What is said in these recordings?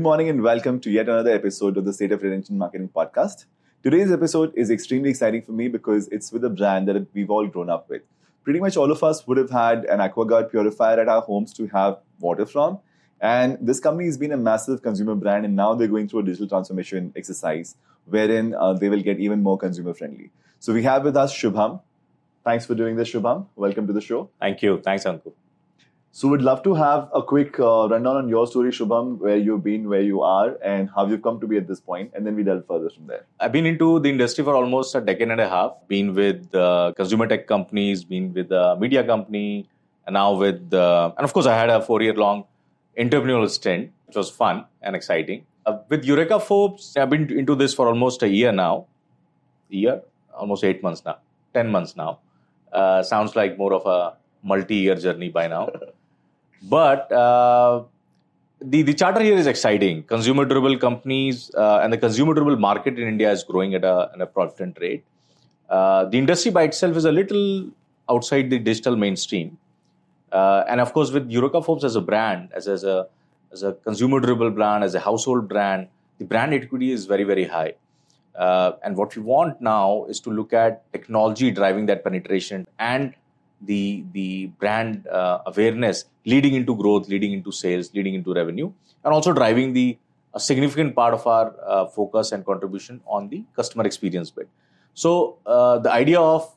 Good morning and welcome to yet another episode of the State of Retention Marketing Podcast. Today's episode is extremely exciting for me because it's with a brand that we've all grown up with. Pretty much all of us would have had an AquaGuard purifier at our homes to have water from. And this company has been a massive consumer brand, and now they're going through a digital transformation exercise wherein uh, they will get even more consumer friendly. So we have with us Shubham. Thanks for doing this, Shubham. Welcome to the show. Thank you. Thanks, Ankur. So we'd love to have a quick uh, rundown on your story, Shubham, where you've been, where you are, and how you've come to be at this point, and then we delve further from there. I've been into the industry for almost a decade and a half. Been with uh, consumer tech companies, been with a media company, and now with, uh, and of course, I had a four-year-long entrepreneurial stint, which was fun and exciting. Uh, with Eureka Forbes, I've been into this for almost a year now. A year, almost eight months now, ten months now. Uh, sounds like more of a multi-year journey by now. But uh, the the charter here is exciting. Consumer durable companies uh, and the consumer durable market in India is growing at a, at a rate. Uh, the industry by itself is a little outside the digital mainstream, uh, and of course, with Eureka Forbes as a brand, as as a as a consumer durable brand, as a household brand, the brand equity is very very high. Uh, and what we want now is to look at technology driving that penetration and the the brand uh, awareness leading into growth, leading into sales, leading into revenue, and also driving the a significant part of our uh, focus and contribution on the customer experience bit. So uh, the idea of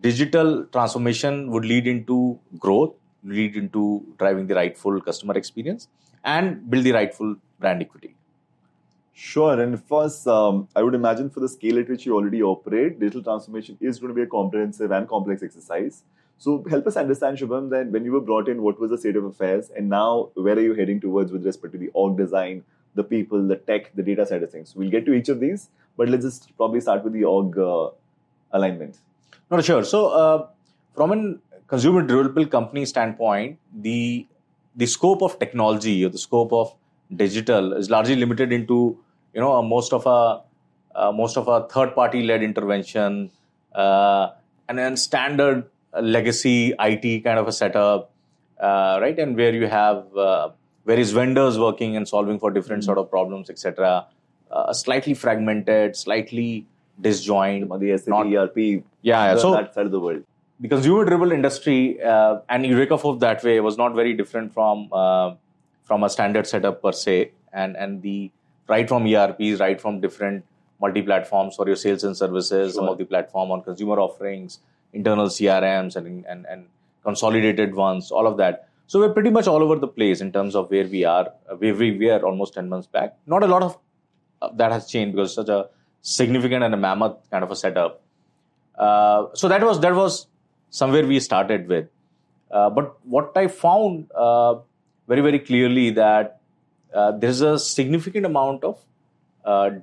digital transformation would lead into growth, lead into driving the rightful customer experience, and build the rightful brand equity. Sure, and first, um, I would imagine for the scale at which you already operate, digital transformation is going to be a comprehensive and complex exercise. So help us understand, Shubham, then when you were brought in, what was the state of affairs, and now where are you heading towards with respect to the org design, the people, the tech, the data side of things? We'll get to each of these, but let's just probably start with the org uh, alignment. Not sure. So uh, from a consumer durable company standpoint, the the scope of technology or the scope of digital is largely limited into you know most of a uh, most of a third party led intervention uh, and then standard legacy IT kind of a setup, uh, right? And where you have uh, various vendors working and solving for different mm-hmm. sort of problems, etc. Uh, slightly fragmented, slightly disjoint. The SAP, not, ERP, yeah, the, so that side of the world. The consumer durable industry uh, and Eureka Forbes that way was not very different from uh, from a standard setup per se, and and the right from ERPs, right from different multi platforms for your sales and services, sure. some of the platform on consumer offerings, internal CRMs and, and, and consolidated ones, all of that. So we're pretty much all over the place in terms of where we are, uh, where we were almost 10 months back. Not a lot of uh, that has changed because such a significant and a mammoth kind of a setup. Uh, so that was that was somewhere we started with. Uh, but what I found uh, very very clearly that uh, there's a significant amount of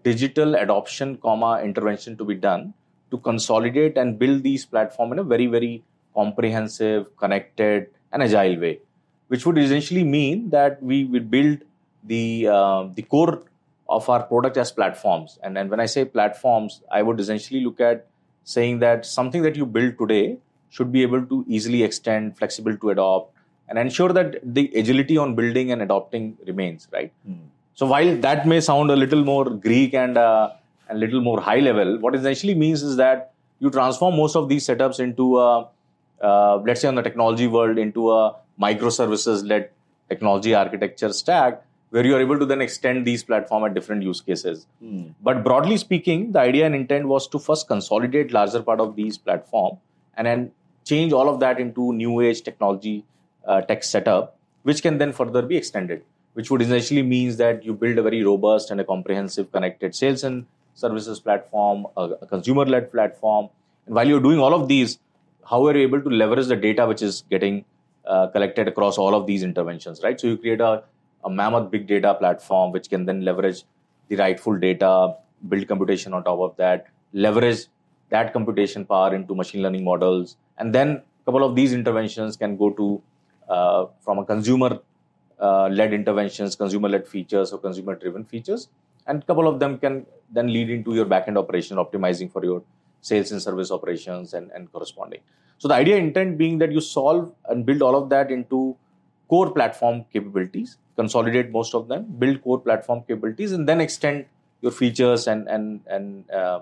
digital adoption, comma intervention to be done to consolidate and build these platform in a very very comprehensive connected and agile way which would essentially mean that we will build the uh, the core of our product as platforms and, and when i say platforms i would essentially look at saying that something that you build today should be able to easily extend flexible to adopt and ensure that the agility on building and adopting remains right mm. so while that may sound a little more greek and uh, a little more high level, what it essentially means is that you transform most of these setups into a, uh, let's say on the technology world, into a microservices led technology architecture stack where you are able to then extend these platform at different use cases. Hmm. But broadly speaking, the idea and intent was to first consolidate larger part of these platform and then change all of that into new age technology uh, tech setup, which can then further be extended, which would essentially means that you build a very robust and a comprehensive connected sales and services platform, a, a consumer led platform. And while you're doing all of these, how are you able to leverage the data which is getting uh, collected across all of these interventions, right? So you create a, a mammoth big data platform which can then leverage the rightful data, build computation on top of that, leverage that computation power into machine learning models, and then a couple of these interventions can go to uh, from a consumer uh, led interventions, consumer led features, or consumer driven features and a couple of them can then lead into your backend operation optimizing for your sales and service operations and, and corresponding so the idea intent being that you solve and build all of that into core platform capabilities, consolidate most of them, build core platform capabilities, and then extend your features and and and uh,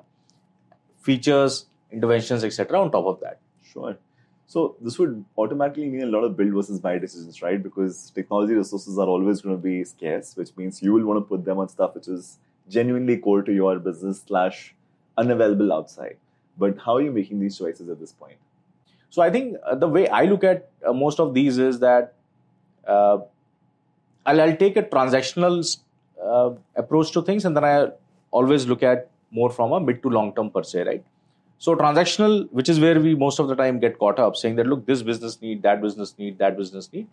features, interventions, etc. on top of that. Sure. So this would automatically mean a lot of build versus buy decisions, right? Because technology resources are always going to be scarce, which means you will want to put them on stuff which is genuinely core to your business slash unavailable outside. But how are you making these choices at this point? So I think uh, the way I look at uh, most of these is that uh, I'll, I'll, take a transactional uh, approach to things, and then I always look at more from a mid to long term per se, right? So transactional, which is where we most of the time get caught up, saying that look, this business need, that business need, that business need,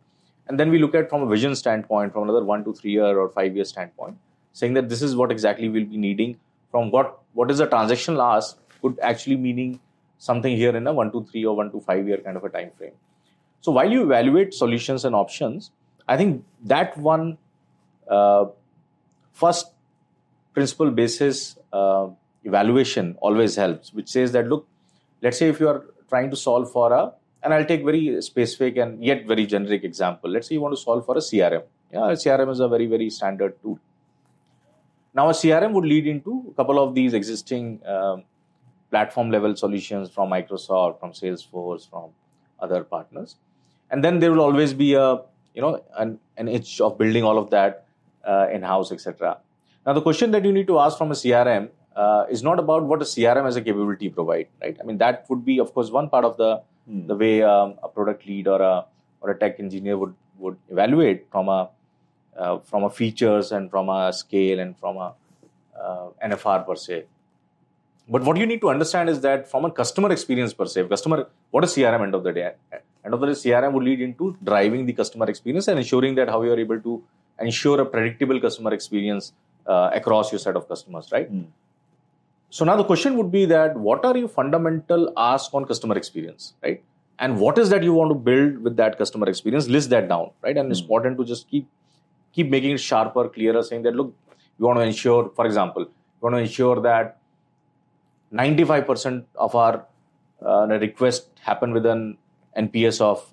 and then we look at from a vision standpoint, from another one to three year or five year standpoint, saying that this is what exactly we'll be needing from what what is the transactional ask could actually meaning something here in a one to three or one to five year kind of a time frame. So while you evaluate solutions and options, I think that one uh, first principle basis uh, evaluation always helps, which says that look, let's say if you are trying to solve for a, and I'll take very specific and yet very generic example. Let's say you want to solve for a CRM. Yeah, a CRM is a very very standard tool. Now a CRM would lead into a couple of these existing um, platform level solutions from Microsoft, from Salesforce, from other partners, and then there will always be a you know an, an itch of building all of that uh, in house, etc. Now the question that you need to ask from a CRM uh, is not about what a CRM as a capability provide, right? I mean that would be of course one part of the hmm. the way um, a product lead or a or a tech engineer would would evaluate from a uh, from a features and from a scale and from a uh, NFR per se. But what you need to understand is that from a customer experience per se, customer, what is CRM end of the day? End of the day, CRM would lead into driving the customer experience and ensuring that how you are able to ensure a predictable customer experience uh, across your set of customers, right? Mm. So now the question would be that what are your fundamental ask on customer experience, right? And what is that you want to build with that customer experience? List that down, right? And mm. it's important to just keep keep making it sharper, clearer, saying that look, you want to ensure, for example, you want to ensure that 95% of our uh, requests happen with an NPS of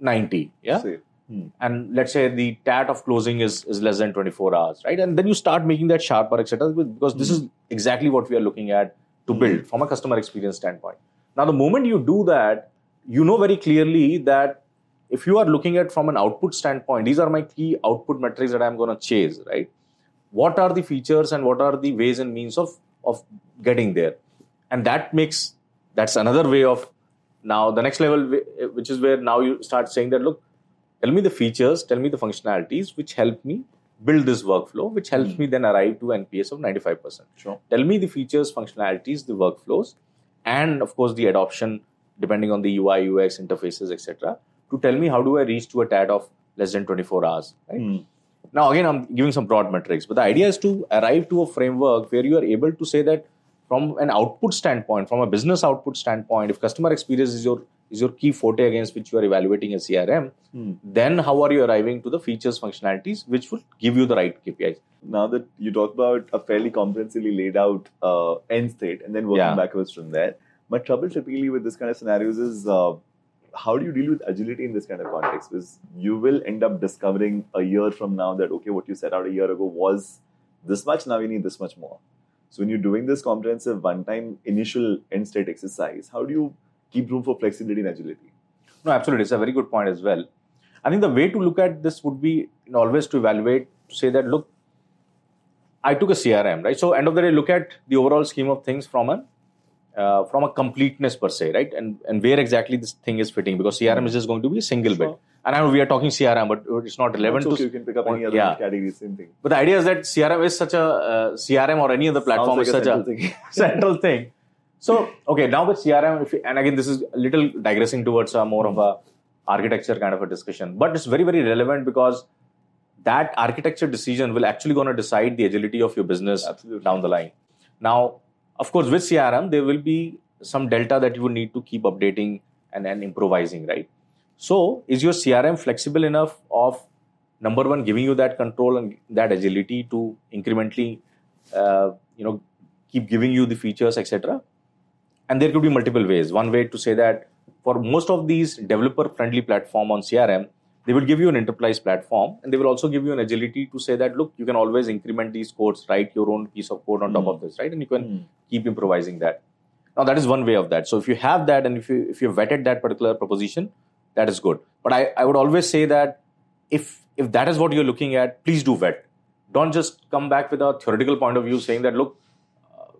90. Yeah. Hmm. And let's say the TAT of closing is, is less than 24 hours, right? And then you start making that sharper, etc. Because this is exactly what we are looking at to hmm. build from a customer experience standpoint. Now, the moment you do that, you know very clearly that if you are looking at from an output standpoint, these are my key output metrics that I'm going to chase, right? What are the features and what are the ways and means of of getting there and that makes that's another way of now the next level which is where now you start saying that look tell me the features tell me the functionalities which help me build this workflow which helps mm. me then arrive to nps of 95% sure tell me the features functionalities the workflows and of course the adoption depending on the ui ux interfaces etc to tell me how do i reach to a tat of less than 24 hours right mm. Now, again, I'm giving some broad metrics, but the idea is to arrive to a framework where you are able to say that from an output standpoint, from a business output standpoint, if customer experience is your is your key forte against which you are evaluating a CRM, hmm. then how are you arriving to the features, functionalities which will give you the right KPIs? Now that you talk about a fairly comprehensively laid out uh, end state and then working yeah. backwards from there, my trouble typically with this kind of scenarios is uh, how do you deal with agility in this kind of context? Because you will end up discovering a year from now that, okay, what you set out a year ago was this much, now you need this much more. So when you're doing this comprehensive one-time initial end state exercise, how do you keep room for flexibility and agility? No, absolutely. It's a very good point as well. I think the way to look at this would be you know, always to evaluate, to say that, look, I took a CRM, right? So end of the day, look at the overall scheme of things from an uh, from a completeness per se, right? And and where exactly this thing is fitting because CRM is just going to be a single sure. bit. And I know we are talking CRM, but it's not relevant okay, to. You can pick up any other yeah. category, same thing. But the idea is that CRM is such a uh, CRM or any other platform like is a such a thing. central thing. So okay, now with CRM, you, and again this is a little digressing towards a more of a architecture kind of a discussion, but it's very very relevant because that architecture decision will actually going to decide the agility of your business Absolutely. down the line. Now, of course, with CRM, there will be some delta that you would need to keep updating and, and improvising, right? So, is your CRM flexible enough of number one giving you that control and that agility to incrementally, uh, you know, keep giving you the features, etc. And there could be multiple ways. One way to say that for most of these developer-friendly platform on CRM, they will give you an enterprise platform and they will also give you an agility to say that look you can always increment these codes write your own piece of code on top Mm. of this right and you can Mm. keep improvising that now that is one way of that so if you have that and if you if you vetted that particular proposition that is good but i i would always say that if if that is what you're looking at please do vet don't just come back with a theoretical point of view saying that look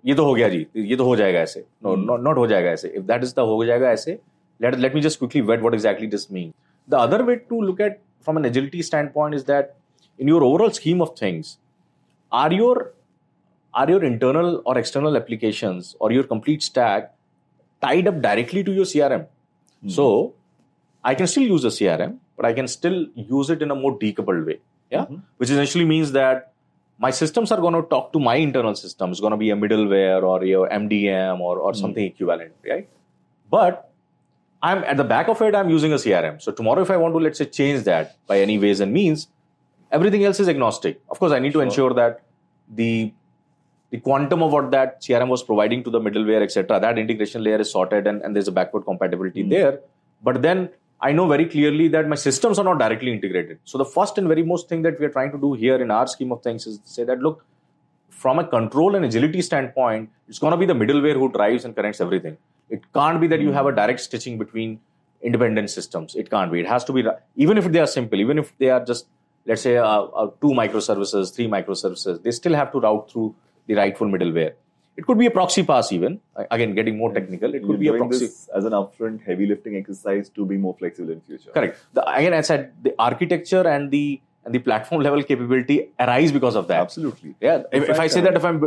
ये तो हो गया जी ये तो हो जाएगा ऐसे no Hmm. not, not हो जाएगा ऐसे if that is the हो जाएगा ऐसे let let me just quickly vet what exactly this means the other way to look at from an agility standpoint is that in your overall scheme of things are your are your internal or external applications or your complete stack tied up directly to your crm so i can still use a crm but i can still use it in a more decoupled way yeah Mhm. which essentially means that my systems are going to talk to my internal system. It's going to be a middleware or your mdm or, or something equivalent right? But i'm at the back of it i'm using a crm so tomorrow if i want to let's say change that by any ways and means everything else is agnostic. Of course i need to ensure that the the quantum of what that crm was providing to the middleware etc that integration layer is sorted and, and there's a backward compatibility Hmm. there. But then i know very clearly that my systems are not directly integrated so the first and very most thing that we are trying to do here in our scheme of things is to say that look from a control and agility standpoint, it's going to be the middleware who drives and connects everything. It can't be that you have a direct stitching between independent systems. It can't be. It has to be, even if they are simple, even if they are just, let's say, uh, uh, two microservices, three microservices, they still have to route through the rightful middleware. It could be a proxy pass, even. Again, getting more technical, it could You're be a proxy. as an upfront heavy lifting exercise to be more flexible in future. Correct. The, again, I said the architecture and the and the platform level capability arise because of that. Absolutely. Yeah, if, if I say uh, that if I'm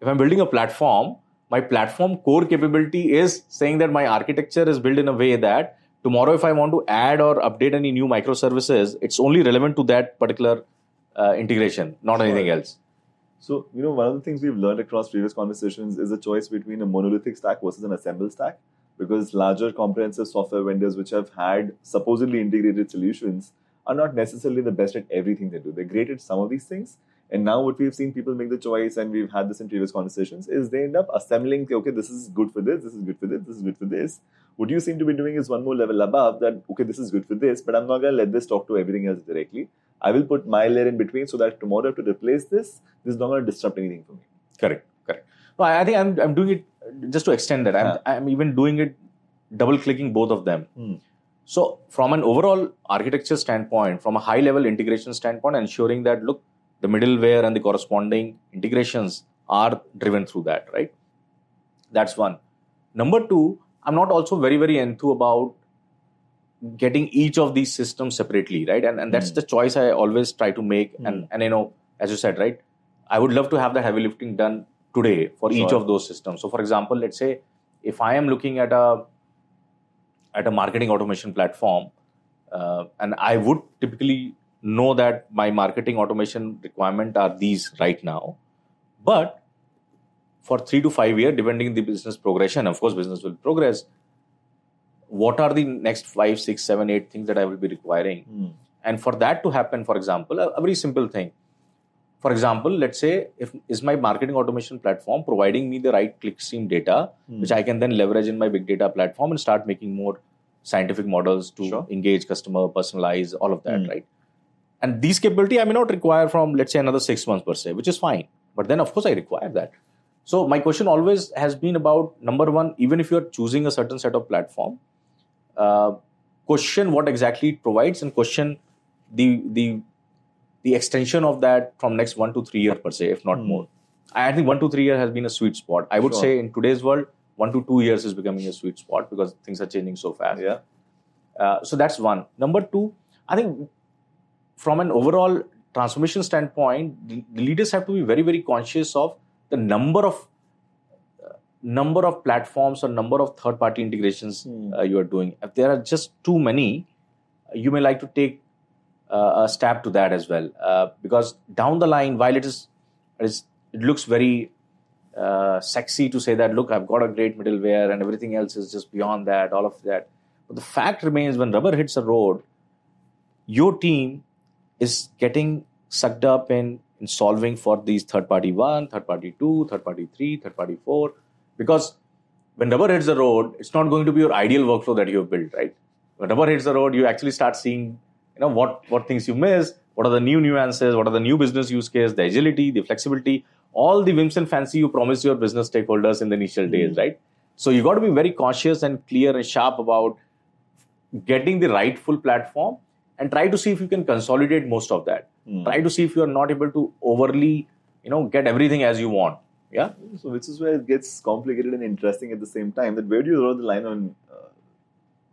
if I'm building a platform, my platform core capability is saying that my architecture is built in a way that tomorrow if I want to add or update any new microservices, it's only relevant to that particular uh, integration, not anything else. So, you know, one of the things we've learned across previous conversations is the choice between a monolithic stack versus an assemble stack. Because larger comprehensive software vendors which have had supposedly integrated solutions are not necessarily the best at everything they do. They're great at some of these things. And now what we've seen people make the choice, and we've had this in previous conversations, is they end up assembling, okay, this is good for this, this is good for this, this is good for this. What you seem to be doing is one more level above that, okay, this is good for this, but I'm not going to let this talk to everything else directly. I will put my layer in between so that tomorrow to replace this, this is not going to disrupt anything for me. Correct, correct. No, I, think I'm I'm doing it just to extend that. I'm Huh. I'm even doing it, double clicking both of them. Hmm. So, from an overall architecture standpoint, from a high level integration standpoint, ensuring that look, the middleware and the corresponding integrations are driven through that, right? That's one. Number two, I'm not also very, very enthused about getting each of these systems separately, right? And, and that's Hmm. the choice I always try to make. Hmm. And, and, you know, as you said, right? I would love to have that heavy lifting done today for each of those systems. So, for example, let's say if I am looking at a at a marketing automation platform, uh, and I would typically know that my marketing automation requirement are these right now, but for three to five year depending the business progression, of course, business will progress. What are the next five, six, seven, eight things that I will be requiring? Hmm. And for that to happen, for example, a, a very simple thing. For example, let's say if is my marketing automation platform providing me the right clickstream data, Hmm. which I can then leverage in my big data platform and start making more scientific models to Sure. engage customer, personalize all of that, Hmm. right? And these capability I may not require from let's say another six months per se, which is fine. But then of course I require that. So my question always has been about number one, even if you're choosing a certain set of platform, uh, question what exactly it provides and question the the the extension of that from next one to three years per se, if not Hmm. more. I think one to three years has been a sweet spot. I would Sure. say in today's world, one to two years is becoming a sweet spot because things are changing so fast. Yeah. Uh, so that's one. Number two, I think from an overall transformation standpoint, the leaders have to be very, very conscious of the number of uh, number of platforms or number of third-party integrations Hmm. uh, you are doing. If there are just too many, you may like to take uh, a stab to that as well, uh, because down the line, while it is, it is it looks very uh, sexy to say that look, I've got a great middleware and everything else is just beyond that, all of that. But the fact remains, when rubber hits the road, your team is getting sucked up in, in solving for these third party one, third party two, third party three, third party four. Because when rubber hits the road, it's not going to be your ideal workflow that you have built, right? When rubber hits the road, you actually start seeing you know what what things you miss, what are the new nuances, what are the new business use case, the agility, the flexibility, all the whims and fancy you promise your business stakeholders in the initial days, Mm. right? So you got to be very cautious and clear and sharp about getting the rightful platform and try to see if you can consolidate most of that. Mm. Try to see if you are not able to overly, you know, get everything as you want. Yeah. So, which is where it gets complicated and interesting at the same time. That where do you draw the line on uh,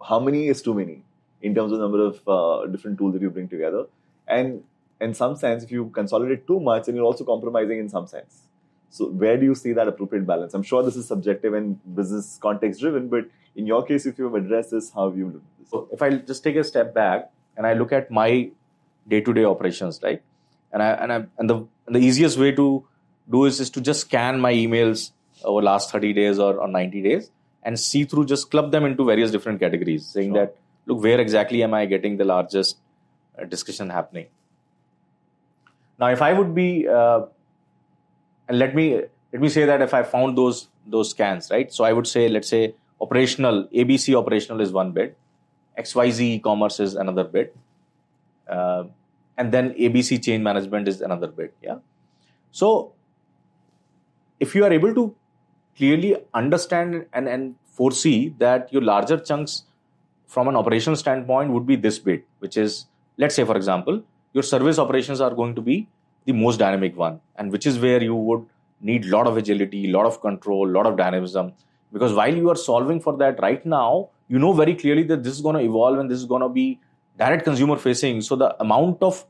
how many is too many in terms of number of uh, different tools that you bring together, and in some sense, if you consolidate too much, then you're also compromising in some sense. So, where do you see that appropriate balance? I'm sure this is subjective and business context driven, but in your case, if you've addressed this, how have you looked at this? So if I just take a step back and I look at my day-to-day operations, right? And I and I and the and the easiest way to do is is to just scan my emails over last 30 days or, or 90 days and see through just club them into various different categories, saying Sure. that look where exactly am I getting the largest uh, discussion happening. Now, if I would be uh, and let me let me say that if I found those those scans, right? So I would say, let's say operational ABC operational is one bit, XYZ e-commerce is another bit, uh, and then ABC change management is another bit. Yeah. So if you are able to clearly understand and, and foresee that your larger chunks from an operational standpoint would be this bit, which is, let's say, for example, your service operations are going to be the most dynamic one, and which is where you would need a lot of agility, lot of control, lot of dynamism. Because while you are solving for that right now, you know very clearly that this is going to evolve and this is going to be direct consumer facing. So the amount of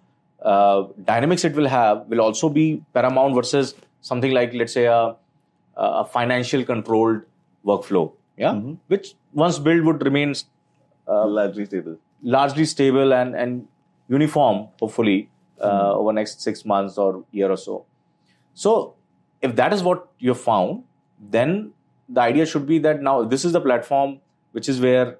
uh, dynamics it will have will also be paramount versus something like, let's say, a, a financial controlled workflow. Yeah, Mhm. which once built would remain uh, largely stable. largely stable and, and uniform, hopefully, uh, Mhm. over next six months or year or so. So, if that is what you found, then the idea should be that now this is the platform which is where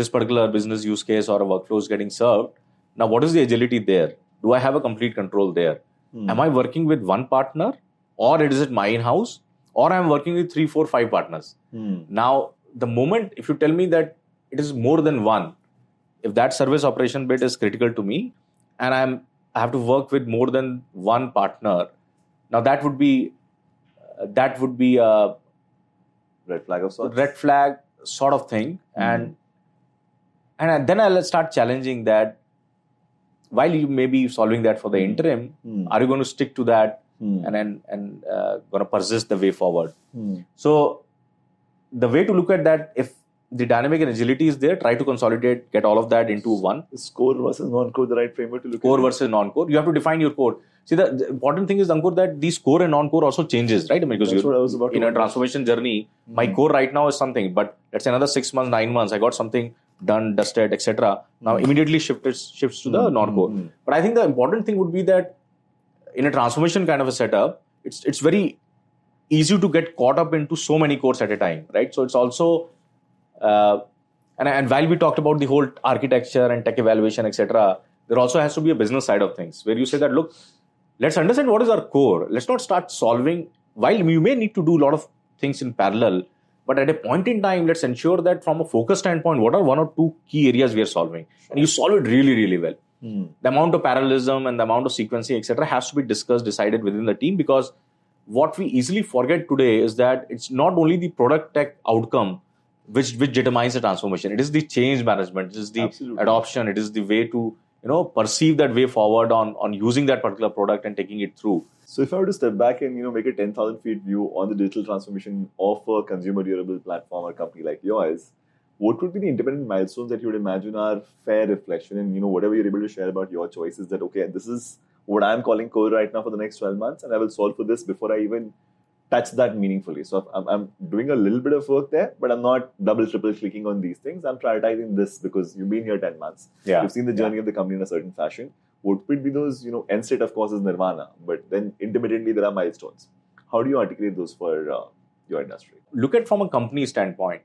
this particular business use case or a workflow is getting served. Now, what is the agility there? Do I have a complete control there? Hmm. Am I working with one partner, or is it my in-house, or I'm working with three, four, five partners? Hmm. Now, the moment if you tell me that it is more than one, if that service operation bit is critical to me, and I'm I have to work with more than one partner, now that would be uh, that would be a Red flag of sorts. red flag sort of thing, and and then I'll start challenging that. While you may be solving that for the interim, Hmm. are you going to stick to that Hmm. and and, and uh, going to persist the way forward? Hmm. So the way to look at that, if the dynamic and agility is there, try to consolidate, get all of that into one. Is core versus non-core the right framework to look Core at? it? versus non-core. You have to define your core. See, the, the important thing is, Ankur, that these core and non-core also changes, right? I mean, because That's you're what I was about to in a transformation journey, my Mhm. core right now is something, but let's say another six months, nine months, I got something done, dusted, etc. Now Mhm. immediately shifted shifts to the Mhm. non-core. Mhm. But I think the important thing would be that in a transformation kind of a setup, it's it's very easy to get caught up into so many cores at a time, right? So it's also uh, and and while we talked about the whole architecture and tech evaluation, etc., there also has to be a business side of things where you say that look, let's understand what is our core. Let's not start solving. While you may need to do a lot of things in parallel, but at a point in time, let's ensure that from a focus standpoint, what are one or two key areas we are solving, and you solve it really, really well Hmm. the amount of parallelism and the amount of sequencing, etc., has to be discussed, decided within the team because what we easily forget today is that it's not only the product tech outcome which which determines the transformation. It is the change management, it is the Absolutely. adoption, it is the way to you know perceive that way forward on on using that particular product and taking it through. So if I were to step back and you know make a ten thousand feet view on the digital transformation of a consumer durable platform or company like yours, what would be the independent milestones that you would imagine are fair reflection and you know whatever you're able to share about your choices that okay this is what I'm calling core right now for the next twelve months and I will solve for this before I even touch that meaningfully. So I'm, I'm doing a little bit of work there, but I'm not double triple clicking on these things. I'm prioritizing this because you've been here ten months. Yeah. You've seen the journey of the company in a certain fashion. What would be those, you know, end state, of course, is nirvana, but then intermittently there are milestones. How do you articulate those for uh, your industry? look at from a company standpoint.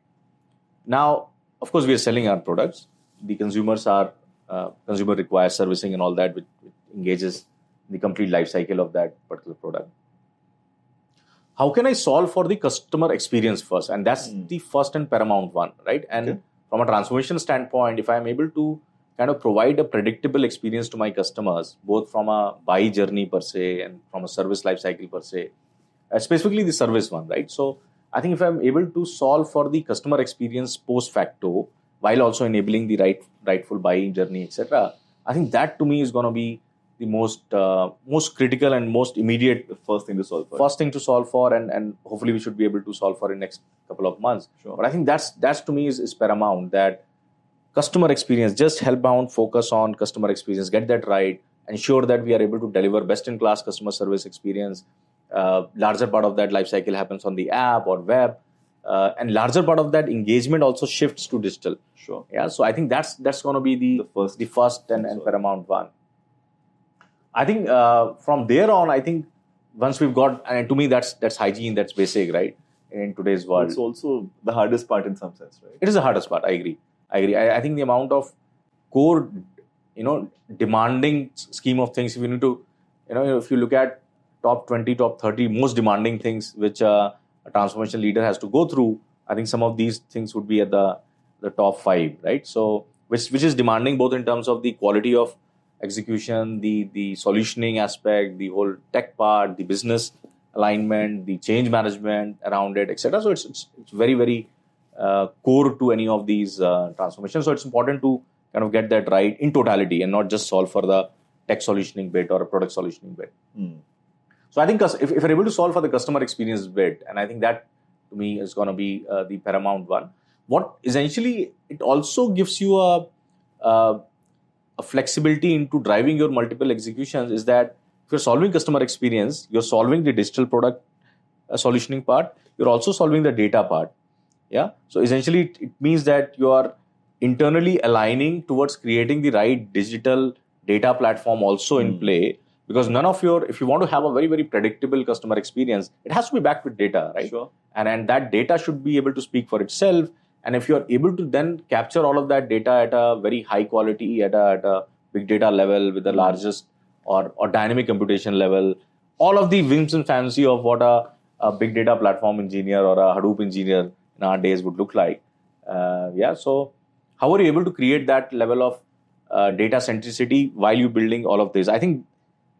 Now, of course, we are selling our products. The consumers are uh, consumer requires servicing and all that, which, which engages the complete life cycle of that particular product. How can I solve for the customer experience first? And that's Hmm. the first and paramount one, right? And Okay. from a transformation standpoint, if I am able to kind of provide a predictable experience to my customers, both from a buy journey per se and from a service life cycle per se, uh, specifically the service one, right? So I think if I'm able to solve for the customer experience post facto while also enabling the right rightful buying journey, etc., I think that to me is going to be the most uh, most critical and most immediate first thing to solve for. first thing to solve for, and and hopefully we should be able to solve for in next couple of months. Sure. But I think that's that's to me is, is paramount that customer experience, just help bound focus on customer experience, get that right, ensure that we are able to deliver best in class customer service experience. Uh, larger part of that life cycle happens on the app or web, uh, and larger part of that engagement also shifts to digital. Sure. Yeah, so I think that's that's going to be the The first- the first and, and paramount one. I think uh, from there on, I think once we've got, and to me that's that's hygiene, that's basic, right? In today's world, It's also the hardest part in some sense, right? it is the hardest part. I agree. I agree. I, I think the amount of core, you know, demanding scheme of things. If you need to, you know, if you look at top twenty, top thirty most demanding things which uh, a transformation leader has to go through, I think some of these things would be at the the top five, right? So, which which is demanding both in terms of the quality of execution, the the solutioning aspect, the whole tech part, the business alignment, the change management around it, etc. So it's, it's it's very very uh, core to any of these uh, transformations. So it's important to kind of get that right in totality and not just solve for the tech solutioning bit or a product solutioning bit. Hmm. So I think if, if you're able to solve for the customer experience bit, and I think that to me is going to be uh, the paramount one. What essentially it also gives you a, a a flexibility into driving your multiple executions is that if you're solving customer experience, you're solving the digital product uh, solutioning part, you're also solving the data part. Yeah. So essentially, it, it means that you are internally aligning towards creating the right digital data platform also in Hmm. play because none of your if you want to have a very very predictable customer experience it has to be backed with data right Sure. and and that data should be able to speak for itself and if you're able to then capture all of that data at a very high quality at a, at a big data level with the largest or, or dynamic computation level all of the whims and fancy of what a, a big data platform engineer or a hadoop engineer in our days would look like. Uh, yeah so how are you able to create that level of uh, data centricity while you're building all of this? I think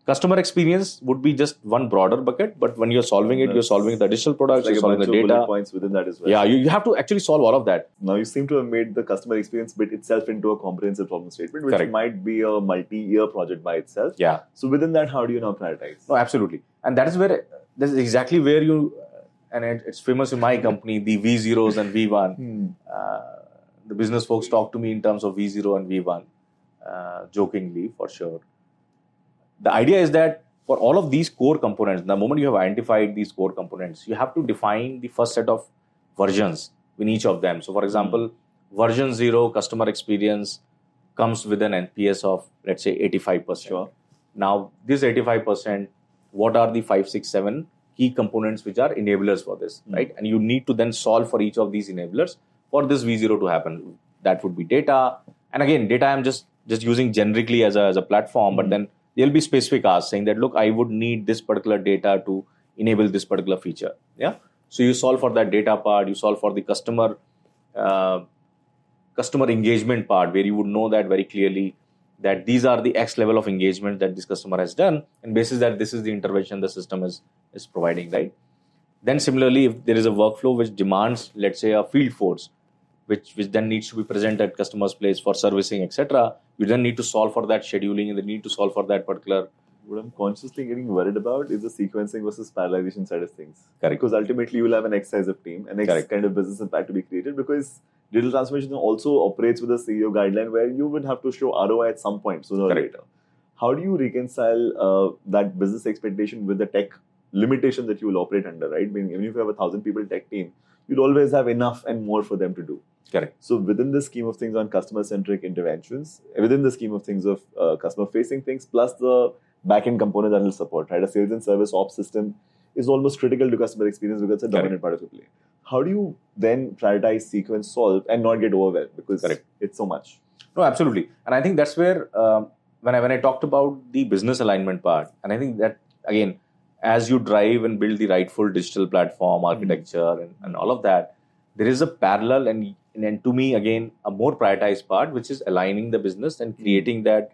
customer experience would be just one broader bucket but when you're solving it you're solving the digital products Like you're solving the data points within that as well. yeah you, you have to actually solve all of that Now you seem to have made the customer experience bit itself into a comprehensive problem statement, which Correct. might be a multi-year project by itself. yeah So within that, how do you now prioritize? no absolutely and that is where this is exactly where you and it, it's famous in my company the v zeros and v1 Hmm. uh, the business folks talk to me in terms of v0 and v1 uh, jokingly for sure the idea is that for all of these core components the moment you have identified these core components you have to define the first set of versions in each of them so for example version 0 customer experience comes with an nps of let's say 85% Sure. now this 85% what are the 5 6 7 key components which are enablers for this Hmm. right and you need to then solve for each of these enablers for this v0 to happen that would be data and again data i'm just just using generically as a, as a platform but Hmm. then there'll be specific asks saying that look i would need this particular data to enable this particular feature. Yeah? So you solve for that data part you solve for the customer uh, customer engagement part where you would know that very clearly that these are the x level of engagement that this customer has done and basis that this is the intervention the system is is providing right? Then similarly if there is a workflow which demands let's say a field force which which then needs to be present at customer's place for servicing etc you then need to solve for that scheduling and the need to solve for that particular What I'm consciously getting worried about is the sequencing versus parallelization side of things. Correct. Because ultimately you will have an X size of team, an X Correct. kind of business impact to be created because digital transformation also operates with a CEO guideline where you would have to show ROI at some point sooner or later. How do you reconcile uh, that business expectation with the tech limitation that you will operate under, right? I mean, even if you have a thousand people tech team, you'll always have enough and more for them to do. correct So within the scheme of things on customer centric interventions, within the scheme of things of uh, customer facing things, plus the backend component that will support, right? A sales and service ops system is almost critical to customer experience because it's a Correct. dominant part of the play. How do you then prioritize, sequence, solve, and not get overwhelmed because Correct. it's so much? No, absolutely, and I think that's where um, when I when I talked about the business alignment part, and I think that again, as you drive and build the rightful digital platform hmm. architecture and, and all of that, there is a parallel and and to me again a more prioritized part, which is aligning the business and hmm. creating that,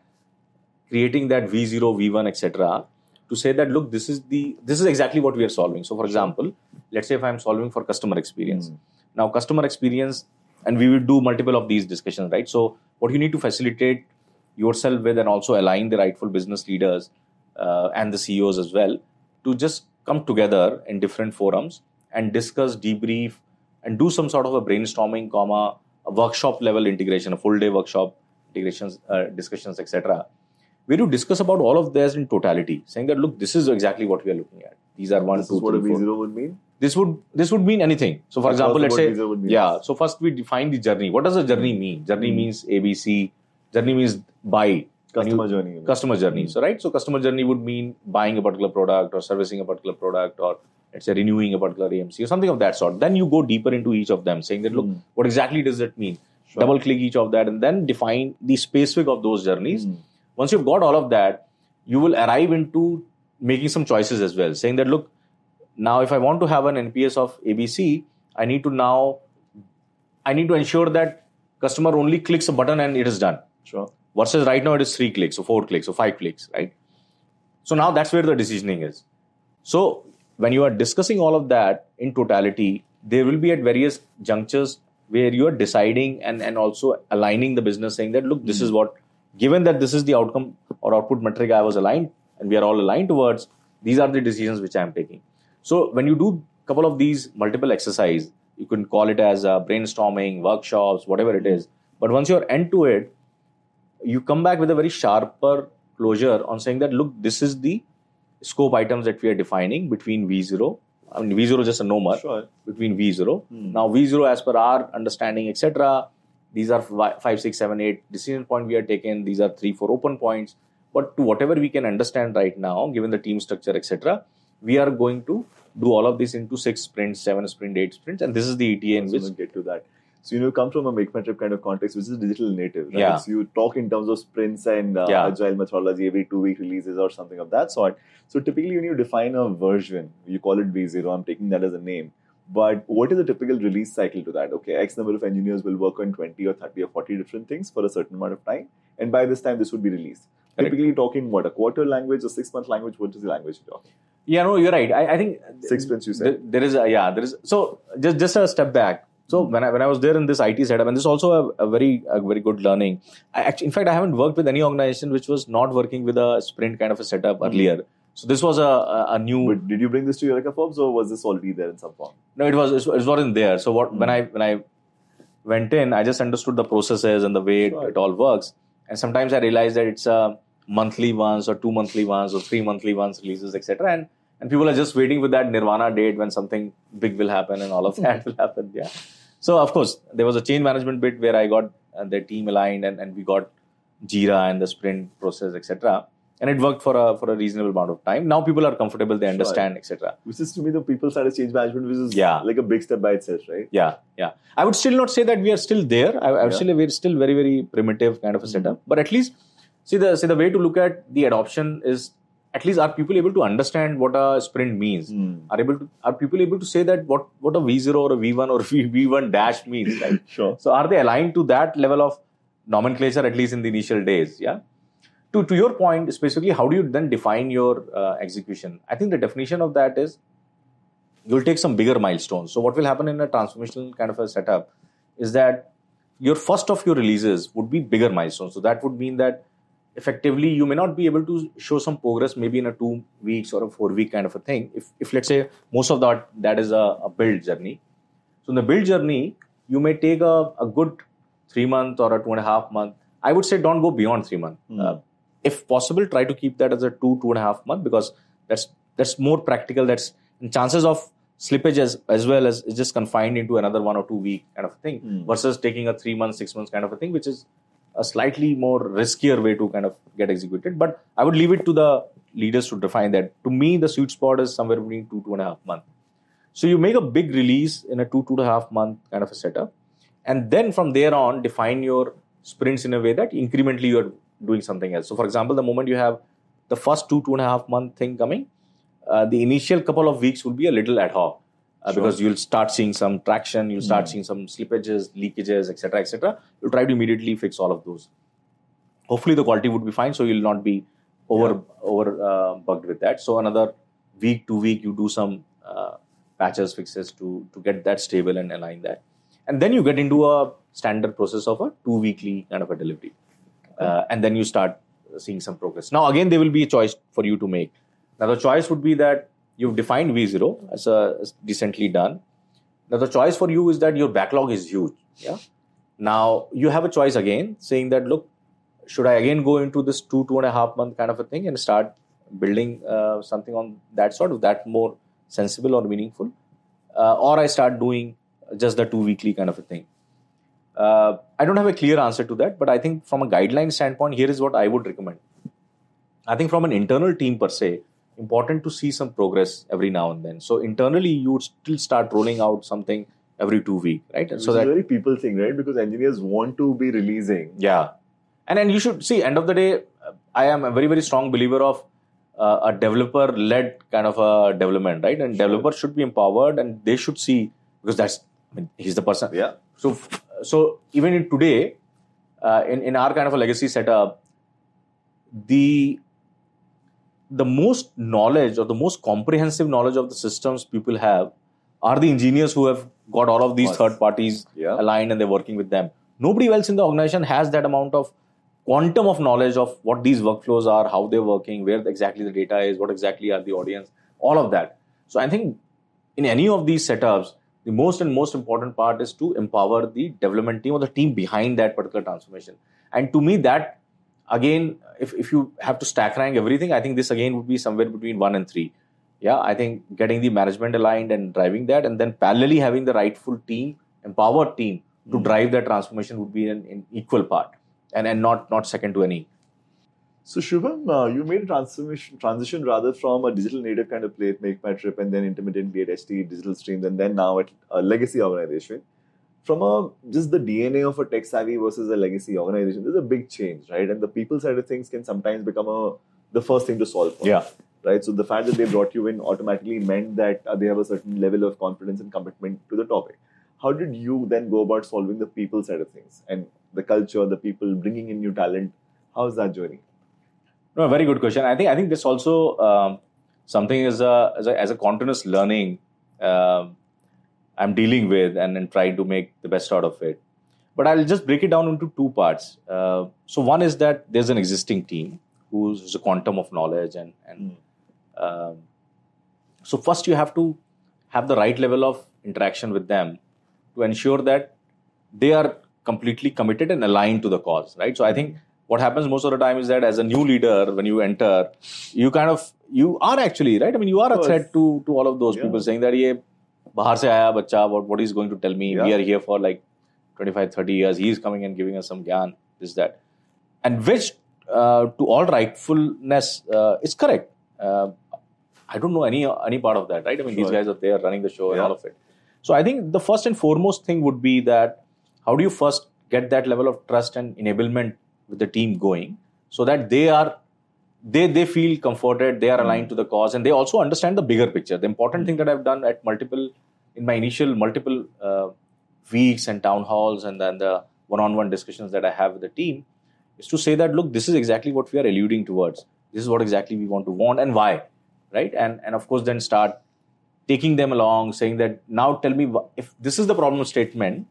creating that V0, V1, etc. To say that look, this is the this is exactly what we are solving. So, for example, let's say if I'm solving for customer experience, hmm. now customer experience, and we will do multiple of these discussions, right? So, what you need to facilitate yourself with and also align the rightful business leaders uh, and the CEOs as well to just come together in different forums and discuss, debrief, and do some sort of a brainstorming, comma, a workshop level integration, a full day workshop integrations, uh, discussions, etc. Where you discuss about all of this in totality, saying that look, this is exactly what we are looking at. These are one, This two, is what a three, four. V0 would mean. This would this would mean anything. So, for example, let's say V0 would mean yeah. So first we define the journey. What does a journey mean? Journey Hmm. means ABC. Journey means buy. You- Customer journey. you mean. customer journey. Hmm. So, right? So, customer journey would mean buying a particular product or servicing a particular product or let's say renewing a particular AMC or something of that sort. Then you go deeper into each of them, saying that, look, Hmm. what exactly does that mean? Sure. Double click each of that and then define the specific of those journeys. Hmm. Once you've got all of that, you will arrive into making some choices as well, saying that, look, now if I want to have an NPS of ABC, I need to now, I need to ensure that customer only clicks a button and it is done Sure. Versus right now it is three clicks or four clicks or five clicks, right? So now that's where the decisioning is. So when you are discussing all of that in totality, there will be at various junctures where you are deciding and, and also aligning the business, saying that look, this is what, given that this is the outcome or output metric I was aligned and we are all aligned towards, these are the decisions which I am taking. So when you do a couple of these multiple exercise, you can call it as uh, brainstorming, workshops, whatever it is. But once you're end to it, you come back with a very sharper closure on saying that look, this is the scope items that we are defining between V0. I mean, V0 is just a number Sure. between V0. Hmm. Now, V0, as per our understanding, etc., these are fi- five, six, seven, eight decision point we are taken. These are three, four open points. But to whatever we can understand right now, given the team structure, etc., we are going to do all of this into six sprints, seven sprint, eight sprints, and this is the ETA in which we'll get to that. So you know, you come from a MakeMyTrip kind of context, which is digital native. Right? Yeah. So you talk in terms of sprints and uh, Yeah. agile methodology, every two week releases or something of that sort. So typically, when you define a version, you call it V0. I'm taking that as a name. But what is the typical release cycle to that? Okay, X number of engineers will work on 20 or 30 or 40 different things for a certain amount of time, and by this time, this would be released. Correct. Typically, talking what a quarter language or six month language. What is the language you're talking? Yeah, no, you're right. I, I think Six sprints, you said. There, there is a yeah, there is so just just a step back. So when I when I was there in this IT setup, and this is also a, a very a very good learning. I actually, in fact, I haven't worked with any organization which was not working with a sprint kind of a setup earlier. So this was a a, a new. But did you bring this to Eureka Forbes or was this already there in some form? no, it was it wasn't there. So what when Hmm. I when I went in, I just understood the processes and the way it, Sure. it all works. And sometimes I realized that it's a monthly ones or two monthly ones or three monthly ones releases, etc. And and people are just waiting with that nirvana date when something big will happen and all of that will happen. Yeah. So of course there was a change management bit where I got uh, the team aligned and, and we got Jira and the sprint process, etc. And it worked for a for a reasonable amount of time. Now people are comfortable, they Sure. understand, etc. Which is to me the people side of change management, which is Yeah. like a big step by itself, right? Yeah, yeah. I would still not say that we are still there. I, I would Yeah. Mm-hmm. still we're still very very primitive kind of a setup. But at least see the see the way to look at the adoption is at least are people able to understand what a sprint means? Hmm. Are able to are people able to say that what what a V zero or a V one or V one dash means? Right? Sure. So are they aligned to that level of nomenclature at least in the initial days? Yeah. To to your point specifically, how do you then define your uh, execution? I think the definition of that is you'll take some bigger milestones. So what will happen in a transformational kind of a setup is that your first of your releases would be bigger milestones. So that would mean that effectively you may not be able to show some progress maybe in a two weeks or a four week kind of a thing. If if let's say most of that that is a, a build journey. So in the build journey, you may take a, a good three month or a two and a half month. I would say don't go beyond three months. Hmm. Uh, if possible, try to keep that as a two, two and a half month because that's that's more practical. That's chances of slippage as, as well as is just confined into another one or two week kind of thing Hmm. versus taking a three months, six months kind of a thing, which is a slightly more riskier way to kind of get executed. But I would leave it to the leaders to define that. To me, the sweet spot is somewhere between two, two and a half months. So you make a big release in a two, two and a half month kind of a setup. And then from there on, define your sprints in a way that incrementally you're doing something else. So for example, the moment you have the first two, two and a half month thing coming, uh, the initial couple of weeks will be a little ad hoc. Uh, Sure. because you'll start seeing some traction, you'll start Mm. seeing some slippages, leakages, etc., etc. You'll try to immediately fix all of those. Hopefully, the quality would be fine, so you'll not be over over uh, bugged with that. So another week to week, you do some uh, patches fixes to to get that stable and align that, and then you get into a standard process of a two weekly kind of a delivery, uh, and then you start seeing some progress. Now again, there will be a choice for you to make. Now the choice would be that you've defined V0 as a as decently done. Now the choice for you is that your backlog is huge. Yeah. Now you have a choice again, saying that look, should I again go into this two two and a half month kind of a thing and start building uh, something on that sort of that more sensible or meaningful, uh, or I start doing just the two weekly kind of a thing. Uh, I don't have a clear answer to that, but I think from a guideline standpoint, here is what I would recommend. I think from an internal team per se, important to see some progress every now and then. So internally, you would still start rolling out something every two week, right? Which so is that a very people thing, right? Because engineers want to be releasing. yeah, and then you should see. End of the day, I am a very very strong believer of uh, a developer led kind of a development, right? And Sure. developers should be empowered, and they should see because that's I mean, he's the person. Yeah. So, so even in today, uh, in in our kind of a legacy setup, the the most knowledge or the most comprehensive knowledge of the systems people have are the engineers who have got all of these third parties Yeah. aligned and they're working with them. Nobody else in the organization has that amount of quantum of knowledge of what these workflows are, how they're working, where exactly the data is, what exactly are the audience, all of that. So I think in any of these setups, the most and most important part is to empower the development team or the team behind that particular transformation. And to me, that again, if, if you have to stack rank everything, I think this again would be somewhere between one and three. Yeah, I think getting the management aligned and driving that, and then parallelly having the rightful team, empowered team to Mm. drive that transformation would be an, an equal part, and and not not second to any. So Shubham, uh, you made a transformation transition rather from a digital native kind of play at MakeMyTrip and then intermittently at HT Digital Streams and then now at a legacy organization. From a just the DNA of a tech savvy versus a legacy organization, there's a big change, right? And the people side of things can sometimes become a the first thing to solve for. Yeah. Right. So the fact that they brought you in automatically meant that uh, they have a certain level of confidence and commitment to the topic. How did you then go about solving the people side of things and the culture, the people bringing in new talent? How's that journey? No, very good question. I think I think this also um, something as a, as a as a continuous learning um I'm dealing with and, and trying to make the best out of it. But I'll just break it down into two parts. Uh, so one is that there's an existing team who's, a quantum of knowledge and and um, so first you have to have the right level of interaction with them to ensure that they are completely committed and aligned to the cause right so i think what happens most of the time is that as a new leader when you enter you kind of you are actually right i mean you are a threat to to all of those Yeah. people saying that ye bahar se aaya bacha what what he's going to tell me? We are here for like 25 30 years. He's coming and giving us some gyan this that. And which uh, to all rightfulness uh, is correct. Uh, I don't know any any part of that, right? I mean, these guys are there running the show and all of it. So I think the first and foremost thing would be that how do you first get that level of trust and enablement with the team going, so that they are they they feel comforted, they are aligned to the cause, and they also understand the bigger picture. The important thing that I've done at multiple in my initial multiple uh, weeks and town halls and then the one-on-one discussions that I have with the team is to say that look, this is exactly what we are alluding towards. This is what exactly we want to want and why, right? And and of course then start taking them along, saying that now tell me if this is the problem statement,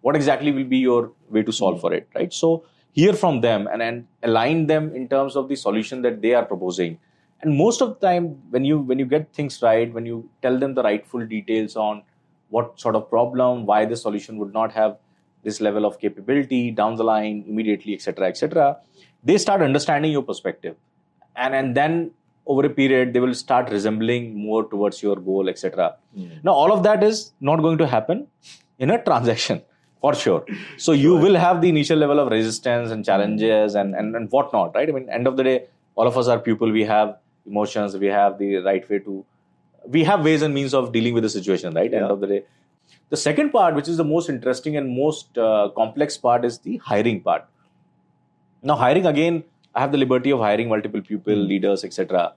what exactly will be your way to solve for it, right? So hear from them and, and align them in terms of the solution that they are proposing. And most of the time, when you when you get things right, when you tell them the rightful details on what sort of problem, why the solution would not have this level of capability down the line immediately, etc., etc., they start understanding your perspective, and and then over a period they will start resembling more towards your goal, etc. Hmm. Now, all of that is not going to happen in a transaction for sure. So you will have the initial level of resistance and challenges and, and, and whatnot, right? I mean, end of the day, all of us are people. We have emotions. We have the right way to, we have ways and means of dealing with the situation, right? End of the day. The second part, which is the most interesting and most uh, complex part, is the hiring part. Now, hiring again, I have the liberty of hiring multiple people, leaders, etc.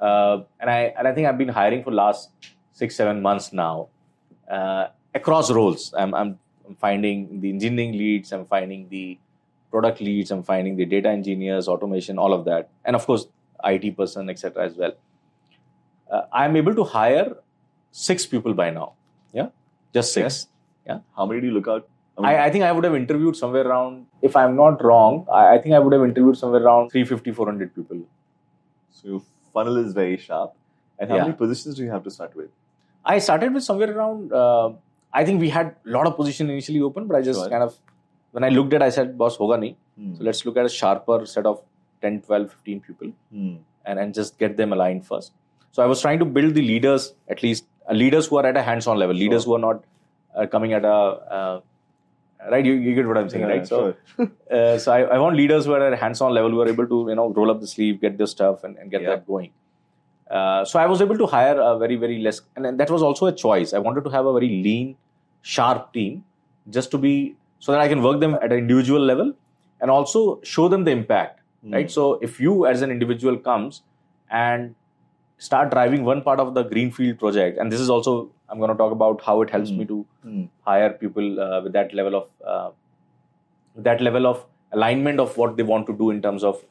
Uh, and I and I think I've been hiring for last six seven months now uh, across roles. I'm, I'm I'm finding the engineering leads. I'm finding the product leads. I'm finding the data engineers, automation, all of that, and of course IT person, etc. as well. Uh, I'm able to hire six people by now. Yeah, just six. Yeah. How many do you look out? I, I, think I would have interviewed somewhere around, if I'm not wrong, I, I, think I would have interviewed somewhere around 350, 400 people. So your funnel is very sharp. And how yeah. many positions do you have to start with? I started with somewhere around, uh, I think we had a lot of positions initially open, but I just sure. kind of, when I looked at I said, boss, hoga nahi. Hmm. So let's look at a sharper set of 10, 12, 15 people hmm. and, and just get them aligned first. So I was trying to build the leaders, at least uh, leaders who are at a hands-on level, leaders sure. who are not uh, coming at a uh, right? You, you get what I'm saying, yeah, right? So, uh, so I, I, want leaders who are at a hands-on level who are able to you know roll up the sleeve, get their stuff, and, and get yeah. that going. Uh, so I was able to hire a very very less, and that was also a choice. I wanted to have a very lean, sharp team, just to be so that I can work them at an individual level, and also show them the impact, mm. right? So if you as an individual comes and start driving one part of the greenfield project, and this is also I'm going to talk about how it helps mm. me to mm. hire people uh, with that level of uh, that level of alignment of what they want to do in terms of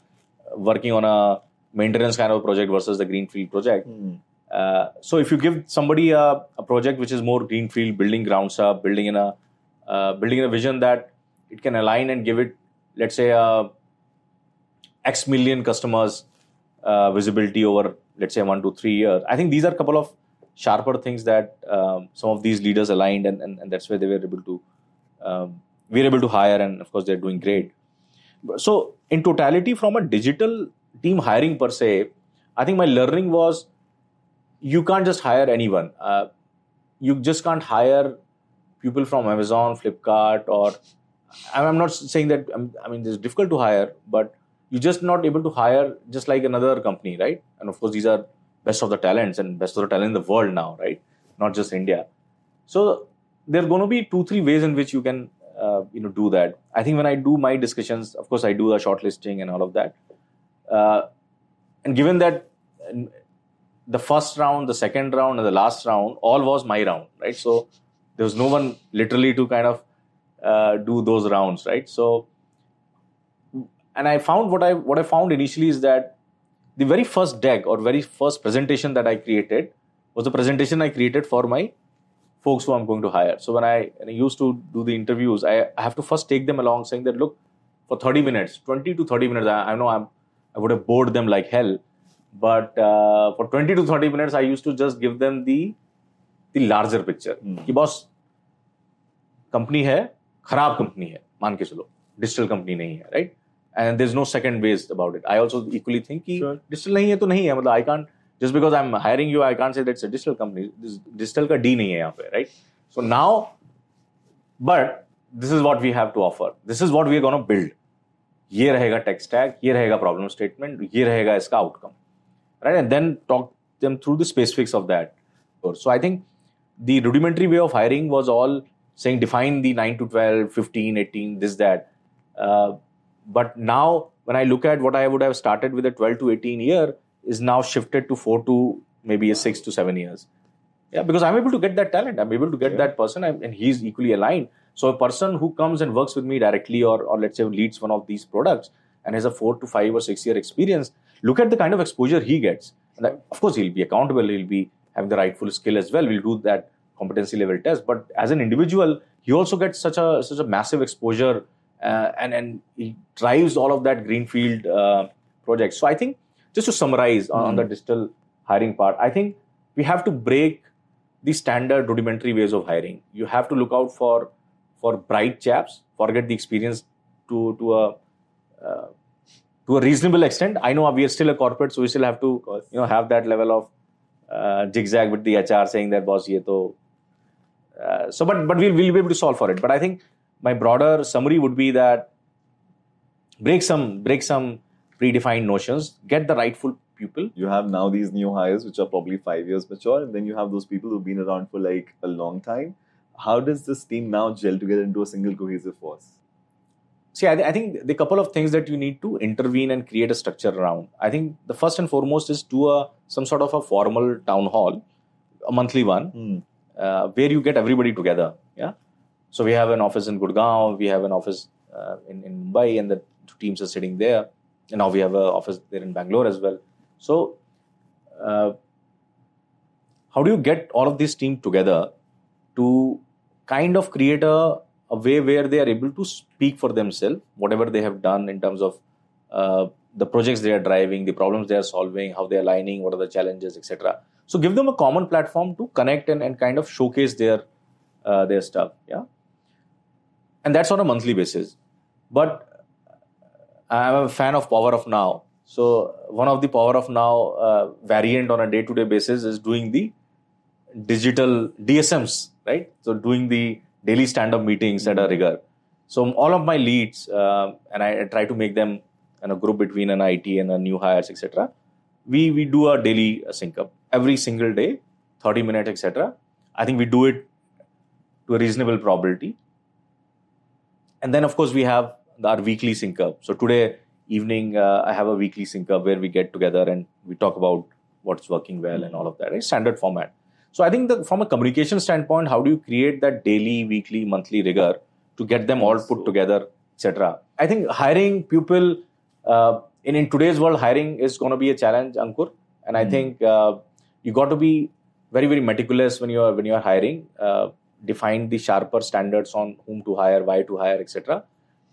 working on a maintenance kind of project versus the greenfield project. Mm. Uh, so if you give somebody a, a, project which is more greenfield, building grounds up, building in a uh, building in a vision that it can align and give it, let's say, a X million customers uh, visibility over, let's say, one to three years. I think these are a couple of sharper things that um, some of these leaders aligned, and, and, and, that's where they were able to um, we were able to hire, and of course they're doing great. So in totality, from a digital team hiring per se, I think my learning was you can't just hire anyone. Uh, you just can't hire people from Amazon, Flipkart, or I'm not saying that I mean it's difficult to hire, but you're just not able to hire just like another company, right? And of course, these are best of the talents and best of the talent in the world now, right? Not just India. So there are going to be two, three ways in which you can, uh, you know, do that. I think when I do my discussions, of course, I do the shortlisting and all of that. Uh, and given that the first round, the second round, and the last round all was my round, right? So there was no one literally to kind of uh, do those rounds, right? So, and I found what I what I found initially is that the very first deck or very first presentation that I created was the presentation I created for my folks who I'm going to hire. So when I, when I used to do the interviews, I, I, have to first take them along saying that, look, for 30 minutes, 20 to 30 minutes, I, I know I'm, I would have bored them like hell. But uh, for 20 to 30 minutes, I used to just give them the the larger picture. Mm. कि boss company है खराब company है मान के चलो digital company नहीं है right and there's no second ways about it. I also equally think कि sure. digital नहीं है तो नहीं है मतलब I can't just because I'm hiring you I can't say that's a digital company. This digital का D नहीं है यहाँ पे right? So now, but this is what we have to offer. This is what we are going to build. ये रहेगा tech stack, ये रहेगा problem statement, ये रहेगा इसका outcome, right? And then talk them through the specifics of that. So I think the rudimentary way of hiring was all saying define the 9 to 12, 15, 18, this, that. Uh, but now, when I look at what I would have started with a 12 to 18 year, is now shifted to four to maybe a six to seven years. Yeah, because I'm able to get that talent. I'm able to get yeah. that person, and he's equally aligned. So a person who comes and works with me directly, or or let's say leads one of these products, and has a four to five or six year experience, look at the kind of exposure he gets. And that, of course, he'll be accountable. He'll be having the rightful skill as well. We'll do that competency level test. But as an individual, he also gets such a such a massive exposure and and he drives all of that greenfield uh, project. So I think just to summarize mm-hmm. on, the digital hiring part, I think we have to break the standard rudimentary ways of hiring. You have to look out for for bright chaps. Forget the experience to to a uh, to a reasonable extent. I know we are still a corporate, so we still have to you know have that level of uh, zigzag with the HR saying that boss ye to. Uh, so, but but we'll, we'll be able to solve for it. But I think my broader summary would be that break some break some predefined notions, get the rightful people. You have now these new hires which are probably five years mature, and then you have those people who've been around for like a long time. How does this team now gel together into a single cohesive force? See, I, th- I think the couple of things that you need to intervene and create a structure around. I think the first and foremost is do a some sort of a formal town hall a monthly one Hmm. uh, where you get everybody together. Yeah. So we have an office in Gurgaon, we have an office uh, in, in Mumbai, and the two teams are sitting there. And now we have an office there in Bangalore as well. So, uh, how do you get all of these teams together to kind of create a, a way where they are able to speak for themselves, whatever they have done in terms of uh, the projects they are driving, the problems they are solving, how they are aligning, what are the challenges, etc. So give them a common platform to connect and, and kind of showcase their uh, their stuff. Yeah, and that's on a monthly basis. But I'm a fan of Power of Now. So one of the Power of Now uh, variant on a day-to-day basis is doing the digital DSMs, right? So doing the daily stand-up meetings at a rigor. So all of my leads, uh, and I, I try to make them in a group between an IT and a new hires, etc. We we do a daily uh, sync up every single day, 30 minutes, etc. I think we do it to a reasonable probability. And then of course we have our weekly sync up. So today evening uh, I have a weekly sync up where we get together and we talk about what's working well and all of that. Right? Standard format. So I think that from a communication standpoint, how do you create that daily, weekly, monthly rigor to get them all put together, etc. I think hiring people uh, in in today's world, hiring is going to be a challenge, Ankur, and I think uh, you got to be very very meticulous when you are when you are hiring. Uh, define the sharper standards on whom to hire, why to hire, etc.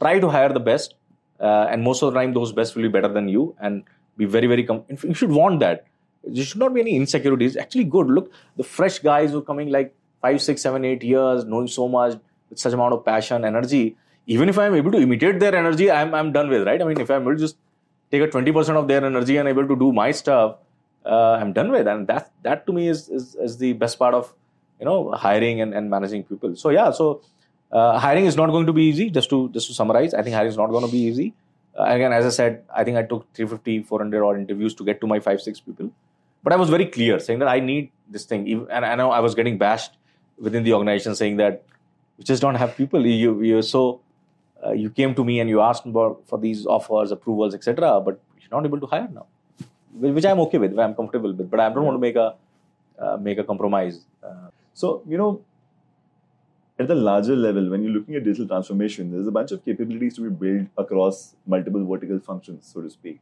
Try to hire the best, uh, and most of the time those best will be better than you, and be very very. Com- you should want that. There should not be any insecurities. Actually, good. Look, the fresh guys who are coming like five, six, seven, eight years, knowing so much with such amount of passion, energy. Even if I'm able to imitate their energy, I'm I'm done with, right? I mean, if I'm able to just take a 20% of their energy and able to do my stuff, uh, I'm done with. And that that to me is, is is the best part of you know hiring and, and managing people. So yeah, so uh, hiring is not going to be easy. Just to just to summarize, I think hiring is not going to be easy. Uh, again, as I said, I think I took 350, 400 odd interviews to get to my five, six people. But I was very clear, saying that I need this thing. And I know I was getting bashed within the organization, saying that we just don't have people. You you're so uh, you came to me and you asked about for these offers, approvals, etc. But you're not able to hire now, Wh- which I'm okay with, I'm comfortable with. But I don't want to make a uh, make a compromise. So, you know, at the larger level, when you're looking at digital transformation, there's a bunch of capabilities to be built across multiple vertical functions, so to speak.